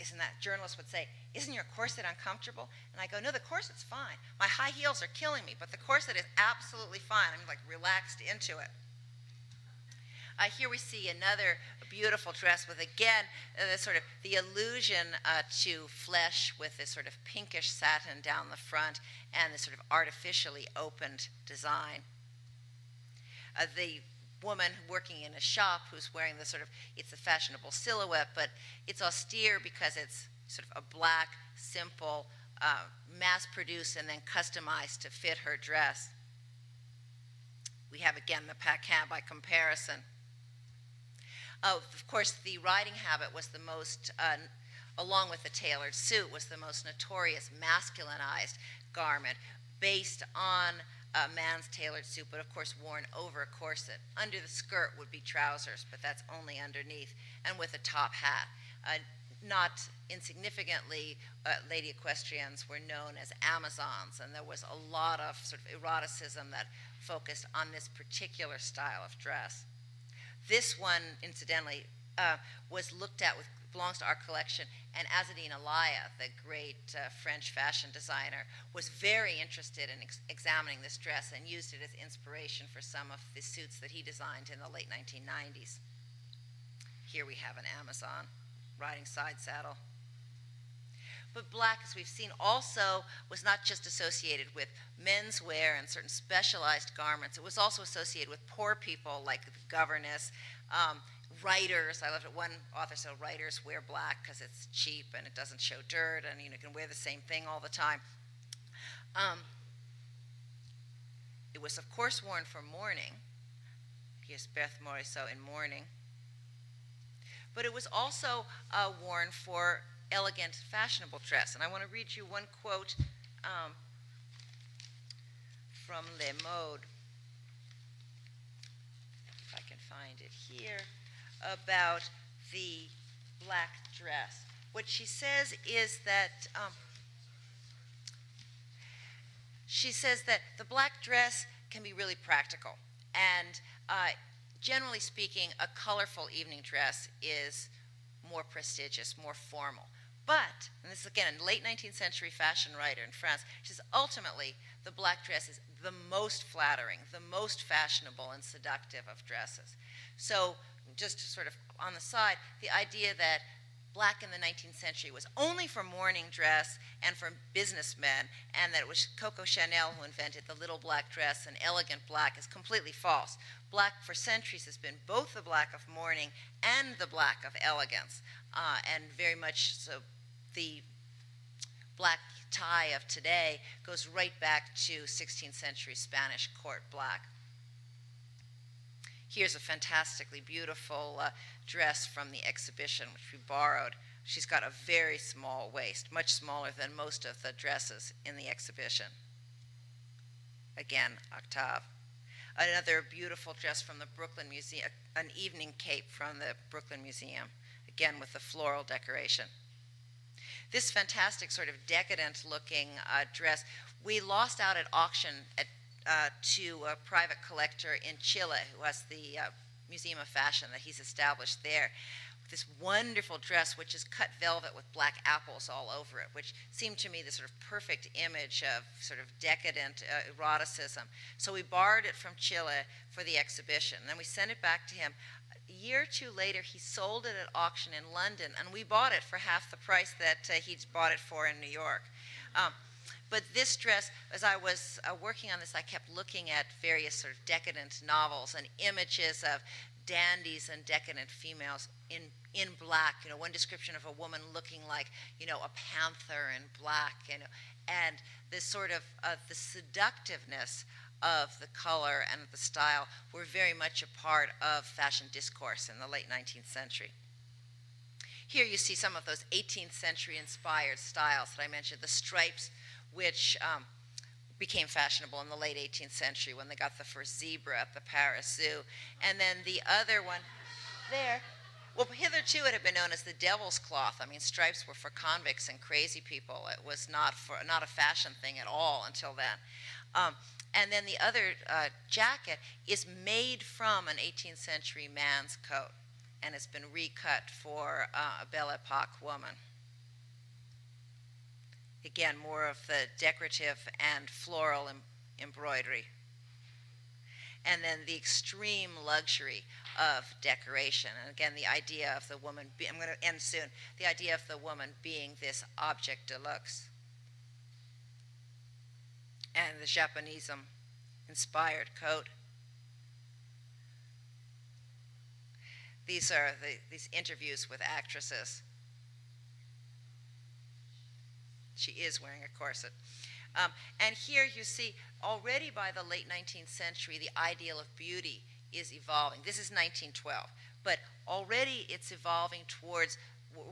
isn't that, journalists would say, isn't your corset uncomfortable? And I go, no, the corset's fine. My high heels are killing me, but the corset is absolutely fine. I'm like relaxed into it. Uh, here we see another beautiful dress with again uh, the sort of the illusion uh, to flesh with this sort of pinkish satin down the front and this sort of artificially opened design. Uh, the woman working in a shop who's wearing the sort of it's a fashionable silhouette, but it's austere because it's sort of a black, simple, uh, mass-produced and then customized to fit her dress. We have again the Paquin by comparison. Of course, the riding habit was the most uh, along with the tailored suit, was the most notorious masculinized garment based on a man's tailored suit, but of course worn over a corset. Under the skirt would be trousers, but that's only underneath, and with a top hat. Uh, not insignificantly, uh, lady equestrians were known as Amazons, and there was a lot of sort of eroticism that focused on this particular style of dress. This one, incidentally, uh, was looked at with belongs to our collection, and Azzedine Alaïa, the great uh, French fashion designer, was very interested in ex- examining this dress and used it as inspiration for some of the suits that he designed in the late 1990s. Here we have an Amazon riding side saddle. But black, as we've seen, also was not just associated with men's wear and certain specialized garments. It was also associated with poor people like the governess, um, writers. I love it. One author said writers wear black because it's cheap and it doesn't show dirt, and you know, can wear the same thing all the time. Um, it was, of course, worn for mourning. Here's Berthe Morisot in mourning but it was also uh, worn for elegant, fashionable dress. And I want to read you one quote um, from Le Mode, if I can find it here, about the black dress. What she says is that um, she says that the black dress can be really practical, and uh, generally speaking, a colorful evening dress is more prestigious, more formal. But, and this is again a late 19th century fashion writer in France, she says ultimately the black dress is the most flattering, the most fashionable and seductive of dresses. So, just sort of on the side, the idea that black in the 19th century was only for morning dress and for businessmen, and that it was Coco Chanel who invented the little black dress and elegant black is completely false. Black for centuries has been both the black of mourning and the black of elegance, uh, and very much so the black tie of today goes right back to 16th century Spanish court black. Here's a fantastically beautiful uh, dress from the exhibition, which we borrowed. She's got a very small waist, much smaller than most of the dresses in the exhibition. Again, Octave. Another beautiful dress from the Brooklyn Museum, an evening cape from the Brooklyn Museum, again with the floral decoration. This fantastic, sort of decadent looking uh, dress, we lost out at auction at uh, to a private collector in Chile who has the uh, Museum of Fashion that he's established there. This wonderful dress, which is cut velvet with black apples all over it, which seemed to me the sort of perfect image of sort of decadent uh, eroticism. So we borrowed it from Chile for the exhibition. Then we sent it back to him. A year or two later, he sold it at auction in London, and we bought it for half the price that uh, he'd bought it for in New York. Um, but this dress, as I was uh, working on this, I kept looking at various sort of decadent novels and images of dandies and decadent females in in black. You know, one description of a woman looking like you know a panther in black, you know, and this sort of uh, the seductiveness of the color and the style were very much a part of fashion discourse in the late 19th century. Here you see some of those 18th century inspired styles that I mentioned, the stripes which um, became fashionable in the late 18th century when they got the first zebra at the Paris Zoo. And then the other one there, well, hitherto it had been known as the devil's cloth. I mean, stripes were for convicts and crazy people. It was not for not a fashion thing at all until then. Um, and then the other uh, jacket is made from an 18th century man's coat and has been recut for uh, a Belle Epoque woman. Again, more of the decorative and floral em- embroidery. And then the extreme luxury of decoration. And again, the idea of the woman, I'm going to end soon, the idea of the woman being this object de luxe. And the Japanese inspired coat. These are the, these interviews with actresses She is wearing a corset. Um, and here you see already by the late 19th century, the ideal of beauty is evolving. This is 1912, but already it's evolving towards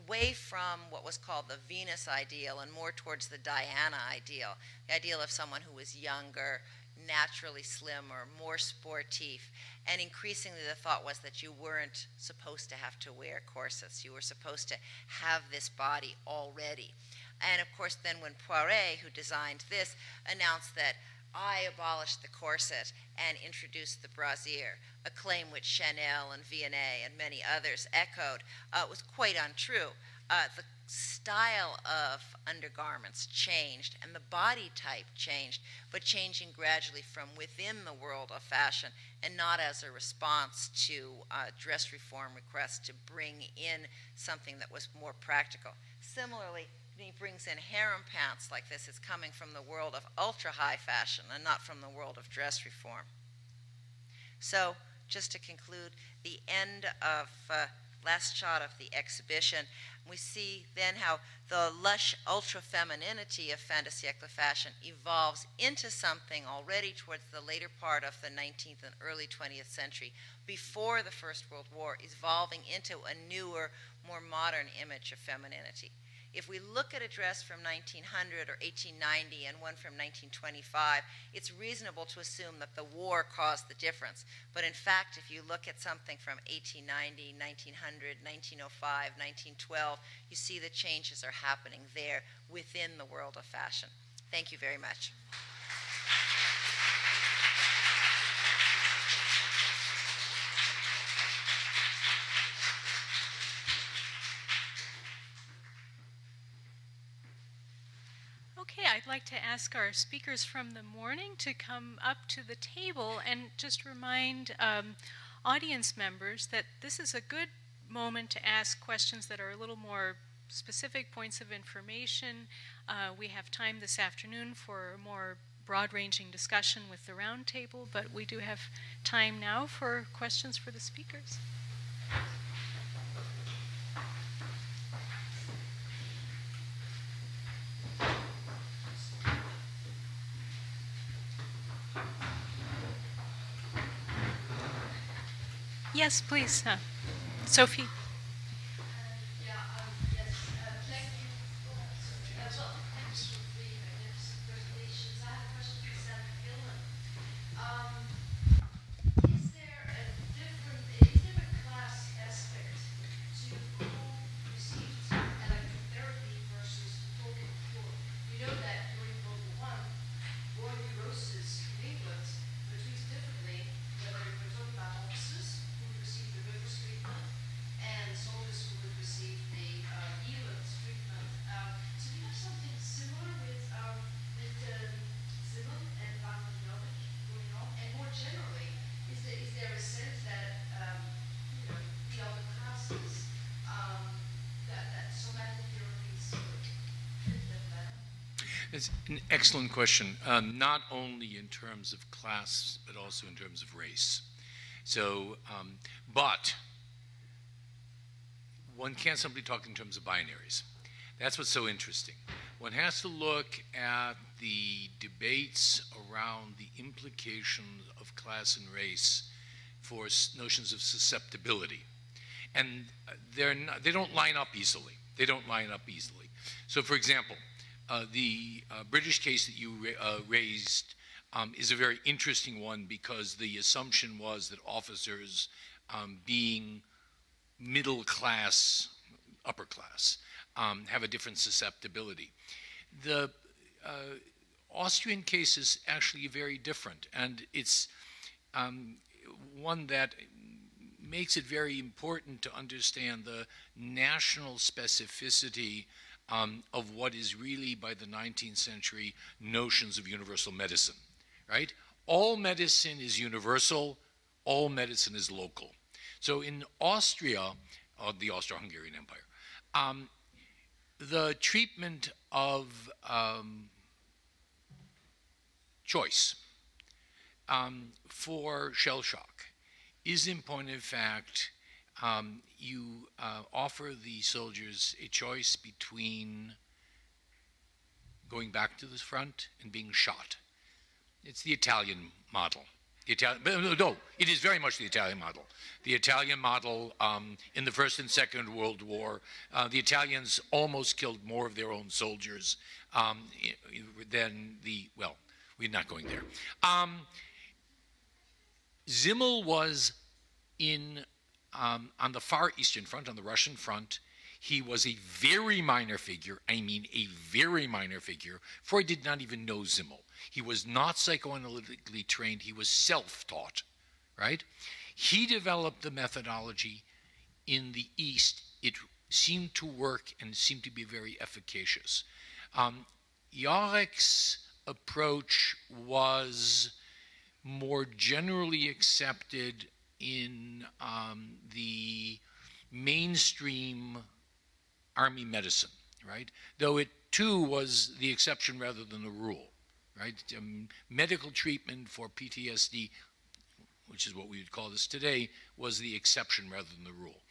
away from what was called the Venus ideal and more towards the Diana ideal, the ideal of someone who was younger, naturally slimmer, more sportive. And increasingly, the thought was that you weren't supposed to have to wear corsets. You were supposed to have this body already. And of course, then when Poiret, who designed this, announced that I abolished the corset and introduced the brassiere, a claim which Chanel and Vionnet and many others echoed, uh, was quite untrue. Uh, the style of undergarments changed and the body type changed, but changing gradually from within the world of fashion and not as a response to uh, dress reform requests to bring in something that was more practical. Similarly, he brings in harem pants like this is coming from the world of ultra high fashion and not from the world of dress reform. So, just to conclude, the end of uh, last shot of the exhibition, we see then how the lush ultra femininity of fin de siècle fashion evolves into something already towards the later part of the 19th and early 20th century, before the First World War, evolving into a newer, more modern image of femininity. If we look at a dress from 1900 or 1890 and one from 1925, it's reasonable to assume that the war caused the difference. But in fact, if you look at something from 1890, 1900, 1905, 1912, you see the changes are happening there within the world of fashion. Thank you very much. I'd like to ask our speakers from the morning to come up to the table and just remind um, audience members that this is a good moment to ask questions that are a little more specific points of information. Uh, we have time this afternoon for a more broad ranging discussion with the roundtable, but we do have time now for questions for the speakers. Yes, please. Uh, Sophie. It's an excellent question, um, not only in terms of class, but also in terms of race. So, um, but one can't simply talk in terms of binaries. That's what's so interesting. One has to look at the debates around the implications of class and race for notions of susceptibility. And they're not, they don't line up easily. They don't line up easily. So, for example, uh, the uh, British case that you uh, raised um, is a very interesting one because the assumption was that officers, um, being middle class, upper class, um, have a different susceptibility. The uh, Austrian case is actually very different, and it's um, one that makes it very important to understand the national specificity um, of what is really, by the 19th century, notions of universal medicine, right? All medicine is universal, all medicine is local. So in Austria, uh, the Austro Hungarian Empire, um, the treatment of um, choice um, for shell shock is, in point of fact, um, you uh, offer the soldiers a choice between going back to the front and being shot. It's the Italian model. The Italian, no, it is very much the Italian model. The Italian model um, in the First and Second World War, uh, the Italians almost killed more of their own soldiers um, than the, well, we're not going there. Um, Simmel was in um, on the far eastern front, on the Russian front. He was a very minor figure. I mean, a very minor figure. Freud did not even know Simmel. He was not psychoanalytically trained. He was self-taught, right? He developed the methodology in the East. It seemed to work and seemed to be very efficacious. Um, Jauregg's approach was more generally accepted in um, the mainstream army medicine, right? Though it too was the exception rather than the rule, right? Um, medical treatment for PTSD, which is what we would call this today, was the exception rather than the rule.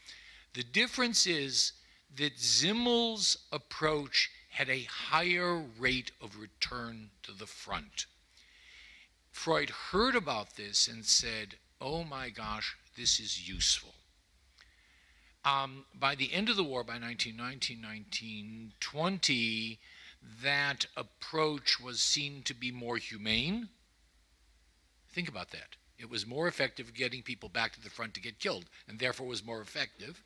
The difference is that Simmel's approach had a higher rate of return to the front. Freud heard about this and said, oh my gosh, this is useful. Um, by the end of the war, by 1919, 1920, that approach was seen to be more humane. Think about that. It was more effective getting people back to the front to get killed, and therefore was more effective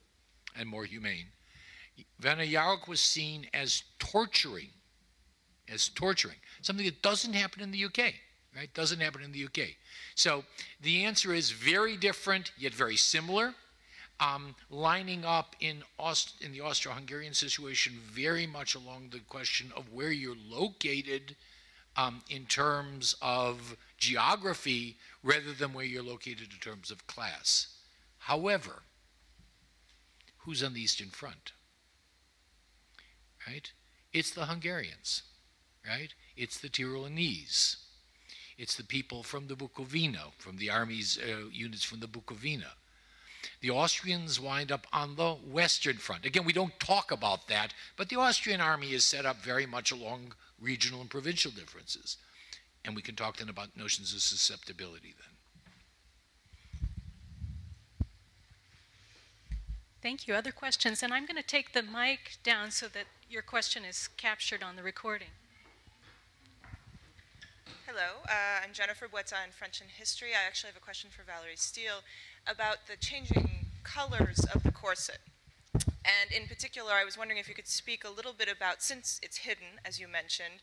and more humane. Jauregg was seen as torturing, as torturing, something that doesn't happen in the UK, right? Doesn't happen in the UK. So the answer is very different, yet very similar. Um, lining up in, Aust- in the Austro-Hungarian situation very much along the question of where you're located um, in terms of geography rather than where you're located in terms of class. However, who's on the Eastern Front? right? It's the Hungarians, right? It's the Tyrolese. It's the people from the Bukovina, from the army's uh, units from the Bukovina. The Austrians wind up on the Western Front. Again, we don't talk about that, but the Austrian army is set up very much along regional and provincial differences. And we can talk then about notions of susceptibility then. Thank you. Other questions? And I'm going to take the mic down so that your question is captured on the recording. Hello, uh, I'm Jennifer Boittin, French and History. I actually have a question for Valerie Steele about the changing colors of the corset. And in particular, I was wondering if you could speak a little bit about, since it's hidden, as you mentioned,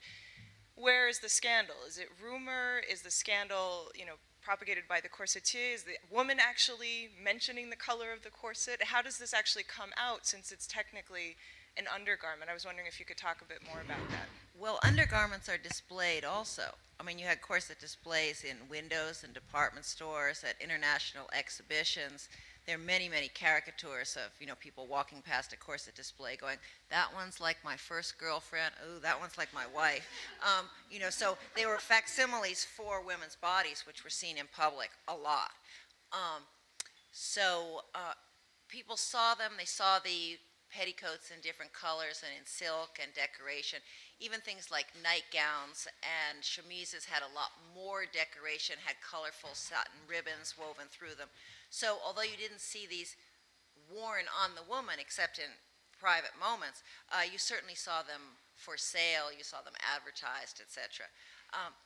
where is the scandal? Is it rumor? Is the scandal, you know, propagated by the corsetier? Is the woman actually mentioning the color of the corset? How does this actually come out since it's technically an undergarment? I was wondering if you could talk a bit more about that. Well, undergarments are displayed also. I mean, you had corset displays in windows and department stores, at international exhibitions. There are many, many caricatures of, you know, people walking past a corset display going, that one's like my first girlfriend, ooh, that one's like my wife. Um, you know, so they were facsimiles for women's bodies, which were seen in public a lot. Um, so uh, people saw them, they saw the petticoats in different colors and in silk and decoration. Even things like nightgowns and chemises had a lot more decoration, had colorful satin ribbons woven through them. So although you didn't see these worn on the woman except in private moments, uh, you certainly saw them for sale, you saw them advertised, etc. Um,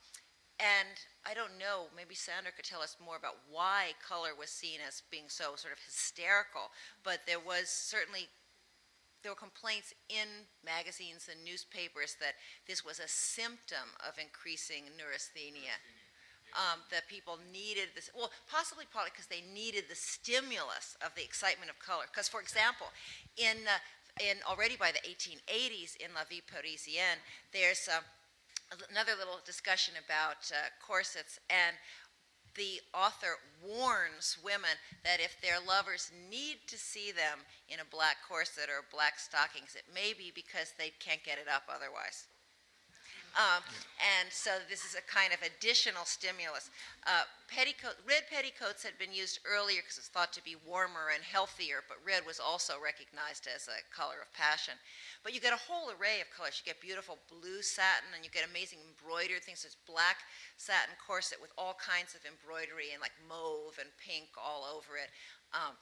and I don't know, maybe Sander could tell us more about why color was seen as being so sort of hysterical, but there was certainly there were complaints in magazines and newspapers that this was a symptom of increasing neurasthenia. Um, that people needed this, well, possibly probably because they needed the stimulus of the excitement of color. Because, for example, in, uh, in already by the 1880s in La Vie Parisienne, there's uh, another little discussion about uh, corsets, and the author warns women that if their lovers need to see them in a black corset or black stockings, it may be because they can't get it up otherwise. Um, and so this is a kind of additional stimulus. Uh, petticoat, red petticoats had been used earlier because it's thought to be warmer and healthier, but red was also recognized as a color of passion. But you get a whole array of colors. You get beautiful blue satin, and you get amazing embroidered things. There's black satin corset with all kinds of embroidery and like mauve and pink all over it. Um,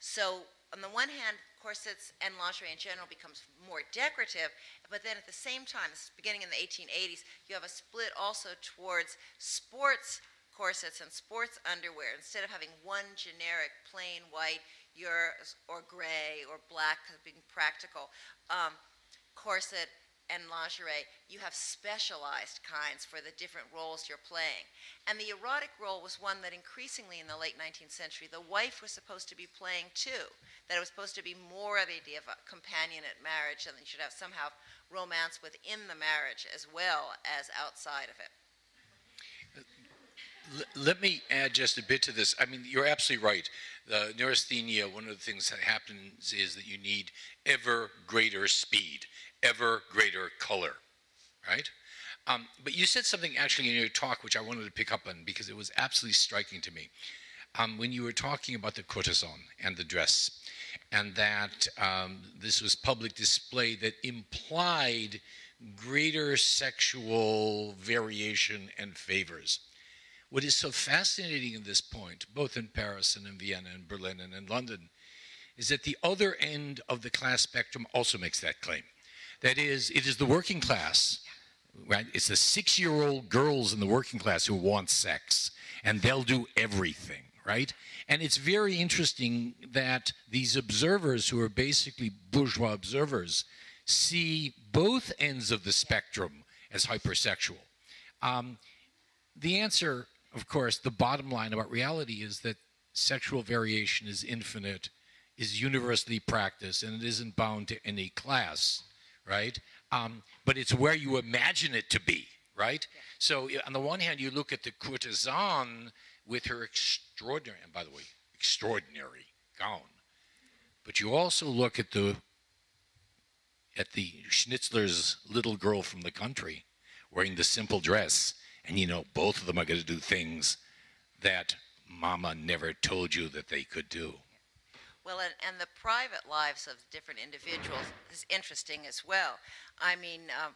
so on the one hand, corsets and lingerie in general becomes more decorative, but then at the same time, beginning in the 1880s, you have a split also towards sports corsets and sports underwear. Instead of having one generic plain white or gray or black, being practical, um, corset and lingerie, you have specialized kinds for the different roles you're playing. And the erotic role was one that increasingly in the late 19th century, the wife was supposed to be playing too. That it was supposed to be more of the idea of a companion at marriage, and you should have somehow romance within the marriage as well as outside of it. Let me add just a bit to this. I mean, you're absolutely right. The neurasthenia, one of the things that happens is that you need ever greater speed ever greater color, right? Um, but you said something actually in your talk which I wanted to pick up on because it was absolutely striking to me. Um, when you were talking about the courtesan and the dress, and that um, this was public display that implied greater sexual variation and favors. What is so fascinating in this point, both in Paris and in Vienna and Berlin and in London, is that the other end of the class spectrum also makes that claim. That is, it is the working class, right? It's the six year old girls in the working class who want sex, and they'll do everything, right? And it's very interesting that these observers, who are basically bourgeois observers, see both ends of the spectrum as hypersexual. Um, the answer, of course, the bottom line about reality is that sexual variation is infinite, is universally practiced, and it isn't bound to any class right? Um, but it's where you imagine it to be, right? Yeah. So on the one hand, you look at the courtesan with her extraordinary, and by the way, extraordinary gown, but you also look at the at the Schnitzler's little girl from the country wearing the simple dress, and you know both of them are going to do things that Mama never told you that they could do. Well, and, and, the private lives of different individuals is interesting as well. I mean, um,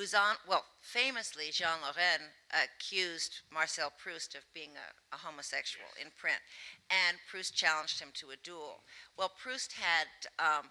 Uzanne, well, famously, Jean Lorrain accused Marcel Proust of being a, a, homosexual in print, and Proust challenged him to a duel. Well, Proust had um,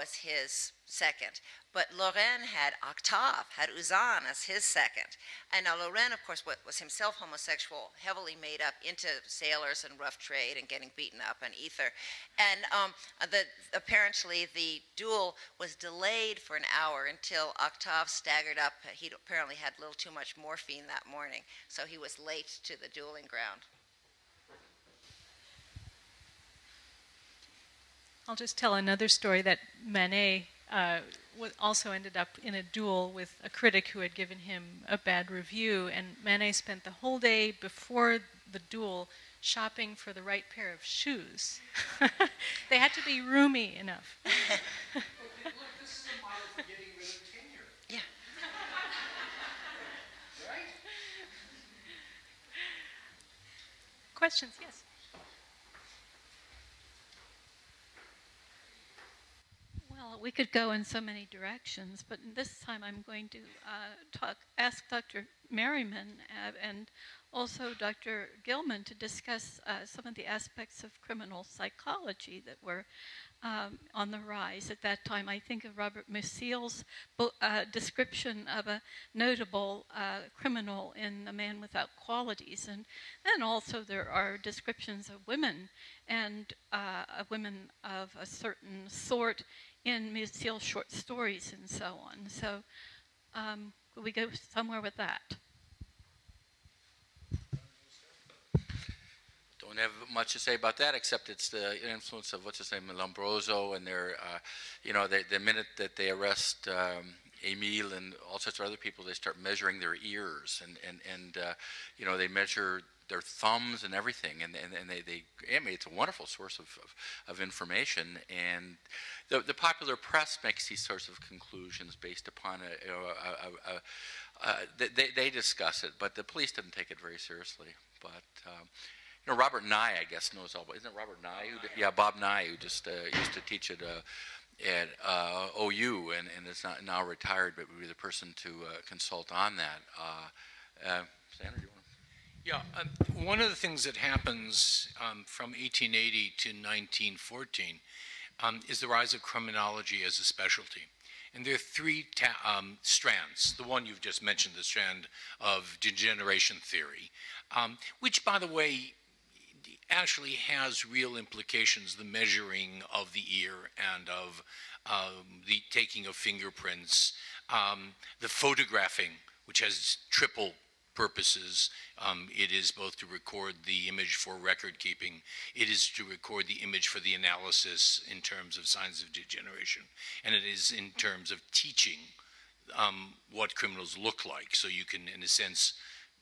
as his second. But Lorrain had Octave, had Uzanne as his second. And now Lorrain, of course, was himself homosexual, heavily made up into sailors and rough trade and getting beaten up and ether. And um, the, apparently the duel was delayed for an hour until Octave staggered up. He apparently had a little too much morphine that morning, so he was late to the dueling ground. I'll just tell another story that Manet uh, also ended up in a duel with a critic who had given him a bad review, and Manet spent the whole day before the duel shopping for the right pair of shoes. they had to be roomy enough. yeah. Right? Questions? Yes. We could go in so many directions, but this time I'm going to uh, talk, ask Dr. Merriman uh, and also Dr. Gilman to discuss uh, some of the aspects of criminal psychology that were um, on the rise at that time. I think of Robert Musil's uh, description of a notable uh, criminal in A Man Without Qualities. And then also there are descriptions of women and uh, women of a certain sort in Musil's short stories and so on. So um, we go somewhere with that? Don't have much to say about that, except it's the influence of what's his name, Lombroso, and their, uh, you know, they, the minute that they arrest um, Emile and all sorts of other people, they start measuring their ears, and and and uh, you know, they measure their thumbs and everything, and, and, and they, they, I mean, it's a wonderful source of, of, of information, and the, the popular press makes these sorts of conclusions based upon a, a, a, a uh, they, they discuss it, but the police didn't take it very seriously. But um, you know, Robert Nye, I guess, knows all. About, isn't it Robert Nye? Who yeah, Bob Nye, who just uh, used to teach at uh, at uh, OU and, and is not now retired, but would be the person to uh, consult on that. Uh, uh, Sandra, do you want? Yeah, um, one of the things that happens um, from 1880 to 1914 um, is the rise of criminology as a specialty. And there are three um, strands. The one you've just mentioned, the strand of degeneration theory, um, which, by the way, actually has real implications the measuring of the ear and of um, the taking of fingerprints, um, the photographing, which has triple purposes. Um, it is both to record the image for record keeping, it is to record the image for the analysis in terms of signs of degeneration, and it is in terms of teaching um, what criminals look like. So you can, in a sense,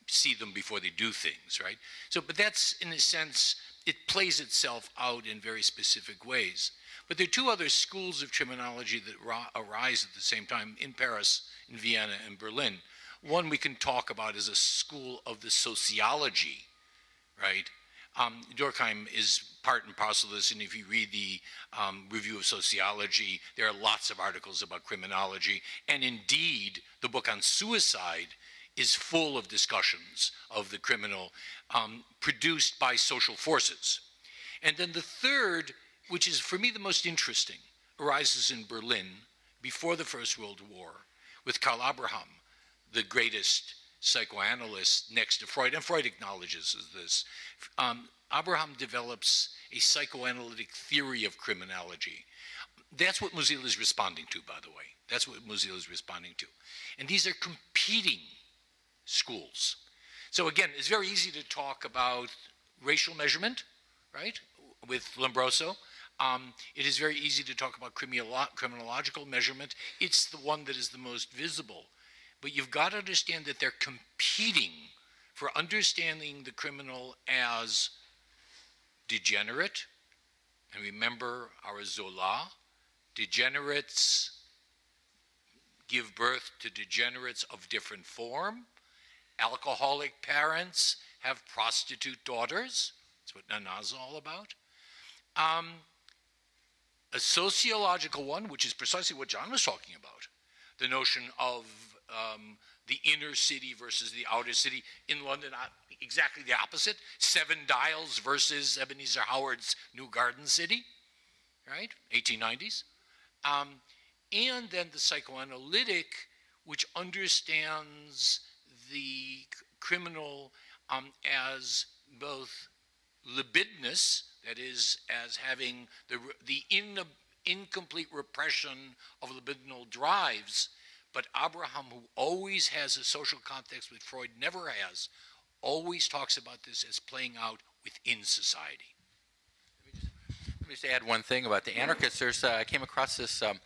see them before they do things, right? So, but that's in a sense, it plays itself out in very specific ways. But there are two other schools of criminology that arise at the same time in Paris, in Vienna, and Berlin. One we can talk about is a school of the sociology, right? Um, Durkheim is part and parcel of this, and if you read the um, Review of Sociology, there are lots of articles about criminology, and indeed, the book on suicide is full of discussions of the criminal um, produced by social forces. And then the third, which is for me the most interesting, arises in Berlin before the First World War with Karl Abraham, the greatest psychoanalyst next to Freud, and Freud acknowledges this. Um, Abraham develops a psychoanalytic theory of criminology. That's what Musil is responding to, by the way. That's what Musil is responding to. And these are competing schools. So again, it's very easy to talk about racial measurement, right, with Lombroso. Um, it is very easy to talk about criminological measurement. It's the one that is the most visible. But you've got to understand that they're competing for understanding the criminal as degenerate. And remember our Zola, degenerates give birth to degenerates of different form. Alcoholic parents have prostitute daughters. That's what Nana's all about. Um, a sociological one, which is precisely what John was talking about the notion of um, the inner city versus the outer city. In London, exactly the opposite Seven Dials versus Ebenezer Howard's New Garden City, right? 1890s. Um, and then the psychoanalytic, which understands the criminal um, as both libidinous, that is, as having the, the in, incomplete repression of libidinal drives, but Abraham, who always has a social context which Freud never has, always talks about this as playing out within society. Let me just add one thing about the anarchists. There's, uh, I came across this, um,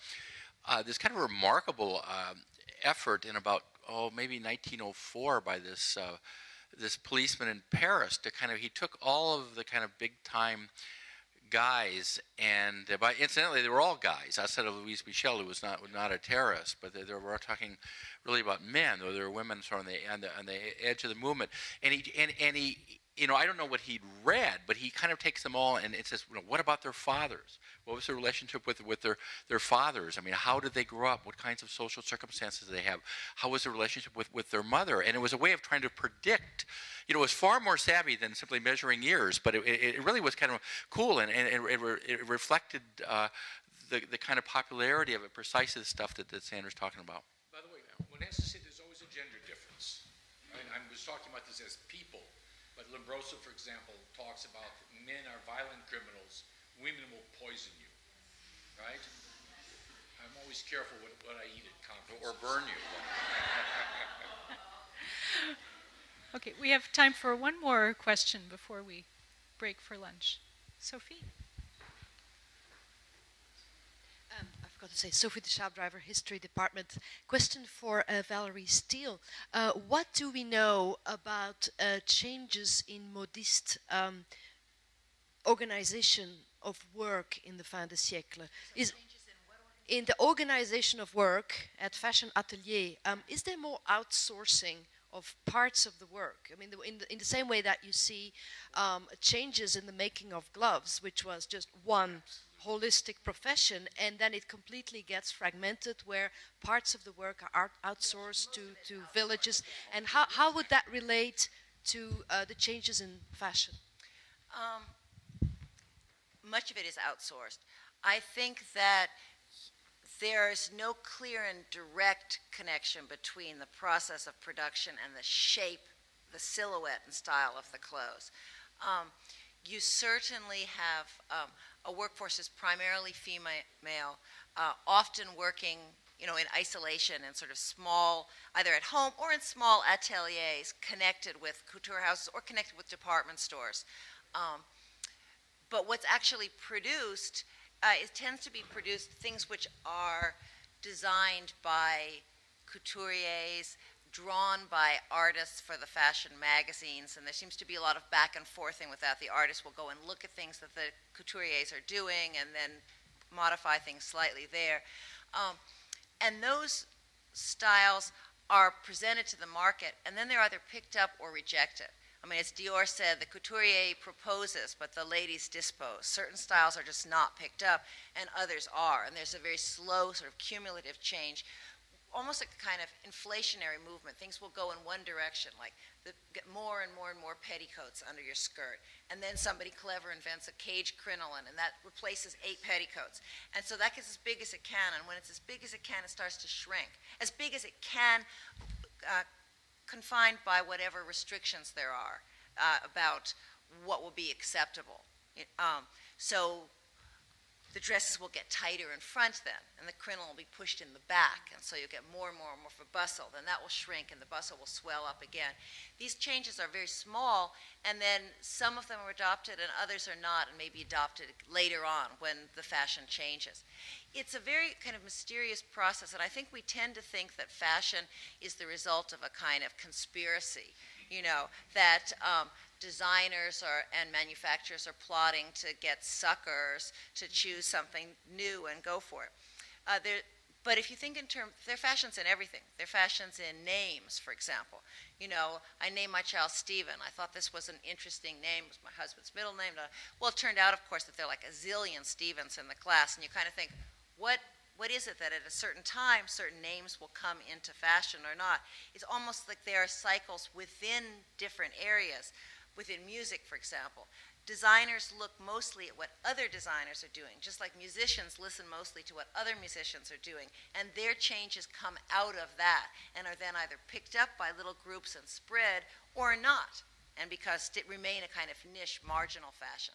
uh, this kind of remarkable uh, effort in about oh, maybe 1904 by this uh, this policeman in Paris to kind of he took all of the kind of big time guys and by incidentally they were all guys. Outside of Louise Michel who was not not a terrorist but they, they were talking really about men though there were women sort of on the on the, on the edge of the movement. And he and, and he you know, I don't know what he'd read, but he kind of takes them all and it says, you know, what about their fathers? What was their relationship with, with their, their fathers? I mean, how did they grow up? What kinds of social circumstances did they have? How was their relationship with, with their mother? And it was a way of trying to predict. You know, it was far more savvy than simply measuring years, but it, it, it really was kind of cool and, and it, it, reflected uh, the, the kind of popularity of it, precisely the stuff that, that Sanders talking about. By the way, when to say there's always a gender difference. I, mean, I was talking about this as people Lombroso, for example, talks about men are violent criminals, women will poison you, right? I'm always careful what, what I eat at conferences. Or burn you. okay, we have time for one more question before we break for lunch. Sophie? I've got a to say Sophie de Schaepdrijver, History Department. Question for uh, Valerie Steele. Uh, what do we know about uh, changes in modiste um, organization of work in the fin de siècle? Is in the organization of work at Fashion Atelier, um, is there more outsourcing of parts of the work. I mean, the, in, the, in, the, same way that you see um, changes in the making of gloves, which was just one holistic profession, and then it completely gets fragmented, where parts of the work are outsourced to, to villages. And how, how would that relate to uh, the changes in fashion? Um, much of it is outsourced. I think that there is no clear and direct connection between the process of production and the shape, the silhouette and style of the clothes. Um, you certainly have um, a workforce is primarily female, uh, often working you know, in isolation and sort of small, either at home or in small ateliers connected with couture houses or connected with department stores. Um, but what's actually produced uh, it tends to be produced things which are designed by couturiers, drawn by artists for the fashion magazines, and there seems to be a lot of back and forthing with that. The artists will go and look at things that the couturiers are doing and then modify things slightly there. Um, and those styles are presented to the market, and then they're either picked up or rejected. I mean, as Dior said, the couturier proposes, but the ladies dispose. Certain styles are just not picked up, and others are. And there's a very slow, sort of cumulative change, almost a kind of inflationary movement. Things will go in one direction, like the, get more and more and more petticoats under your skirt. And then somebody clever invents a cage crinoline, and that replaces eight petticoats. And so that gets as big as it can, and when it's as big as it can, it starts to shrink. As big as it can, uh, confined by whatever restrictions there are uh, about what will be acceptable. Um, so the dresses will get tighter in front then, and the crinoline will be pushed in the back, and so you get more and more and more for bustle. Then that will shrink, and the bustle will swell up again. These changes are very small, and then some of them are adopted, and others are not, and may be adopted later on when the fashion changes it's a very kind of mysterious process, and I think we tend to think that fashion is the result of a kind of conspiracy, you know, that um, designers are, and manufacturers are plotting to get suckers to choose something new and go for it. Uh, but if you think in terms, there are fashions in everything. There are fashions in names, for example. You know, I named my child Stephen. I thought this was an interesting name. It was my husband's middle name. Well, it turned out, of course, that there are like a zillion Stevens in the class, and you kind of think, what what is it that at a certain time certain names will come into fashion or not? It's almost like there are cycles within different areas within music, for example, designers look mostly at what other designers are doing, just like musicians listen mostly to what other musicians are doing, and their changes come out of that and are then either picked up by little groups and spread or not, and because it remain a kind of niche, marginal fashion.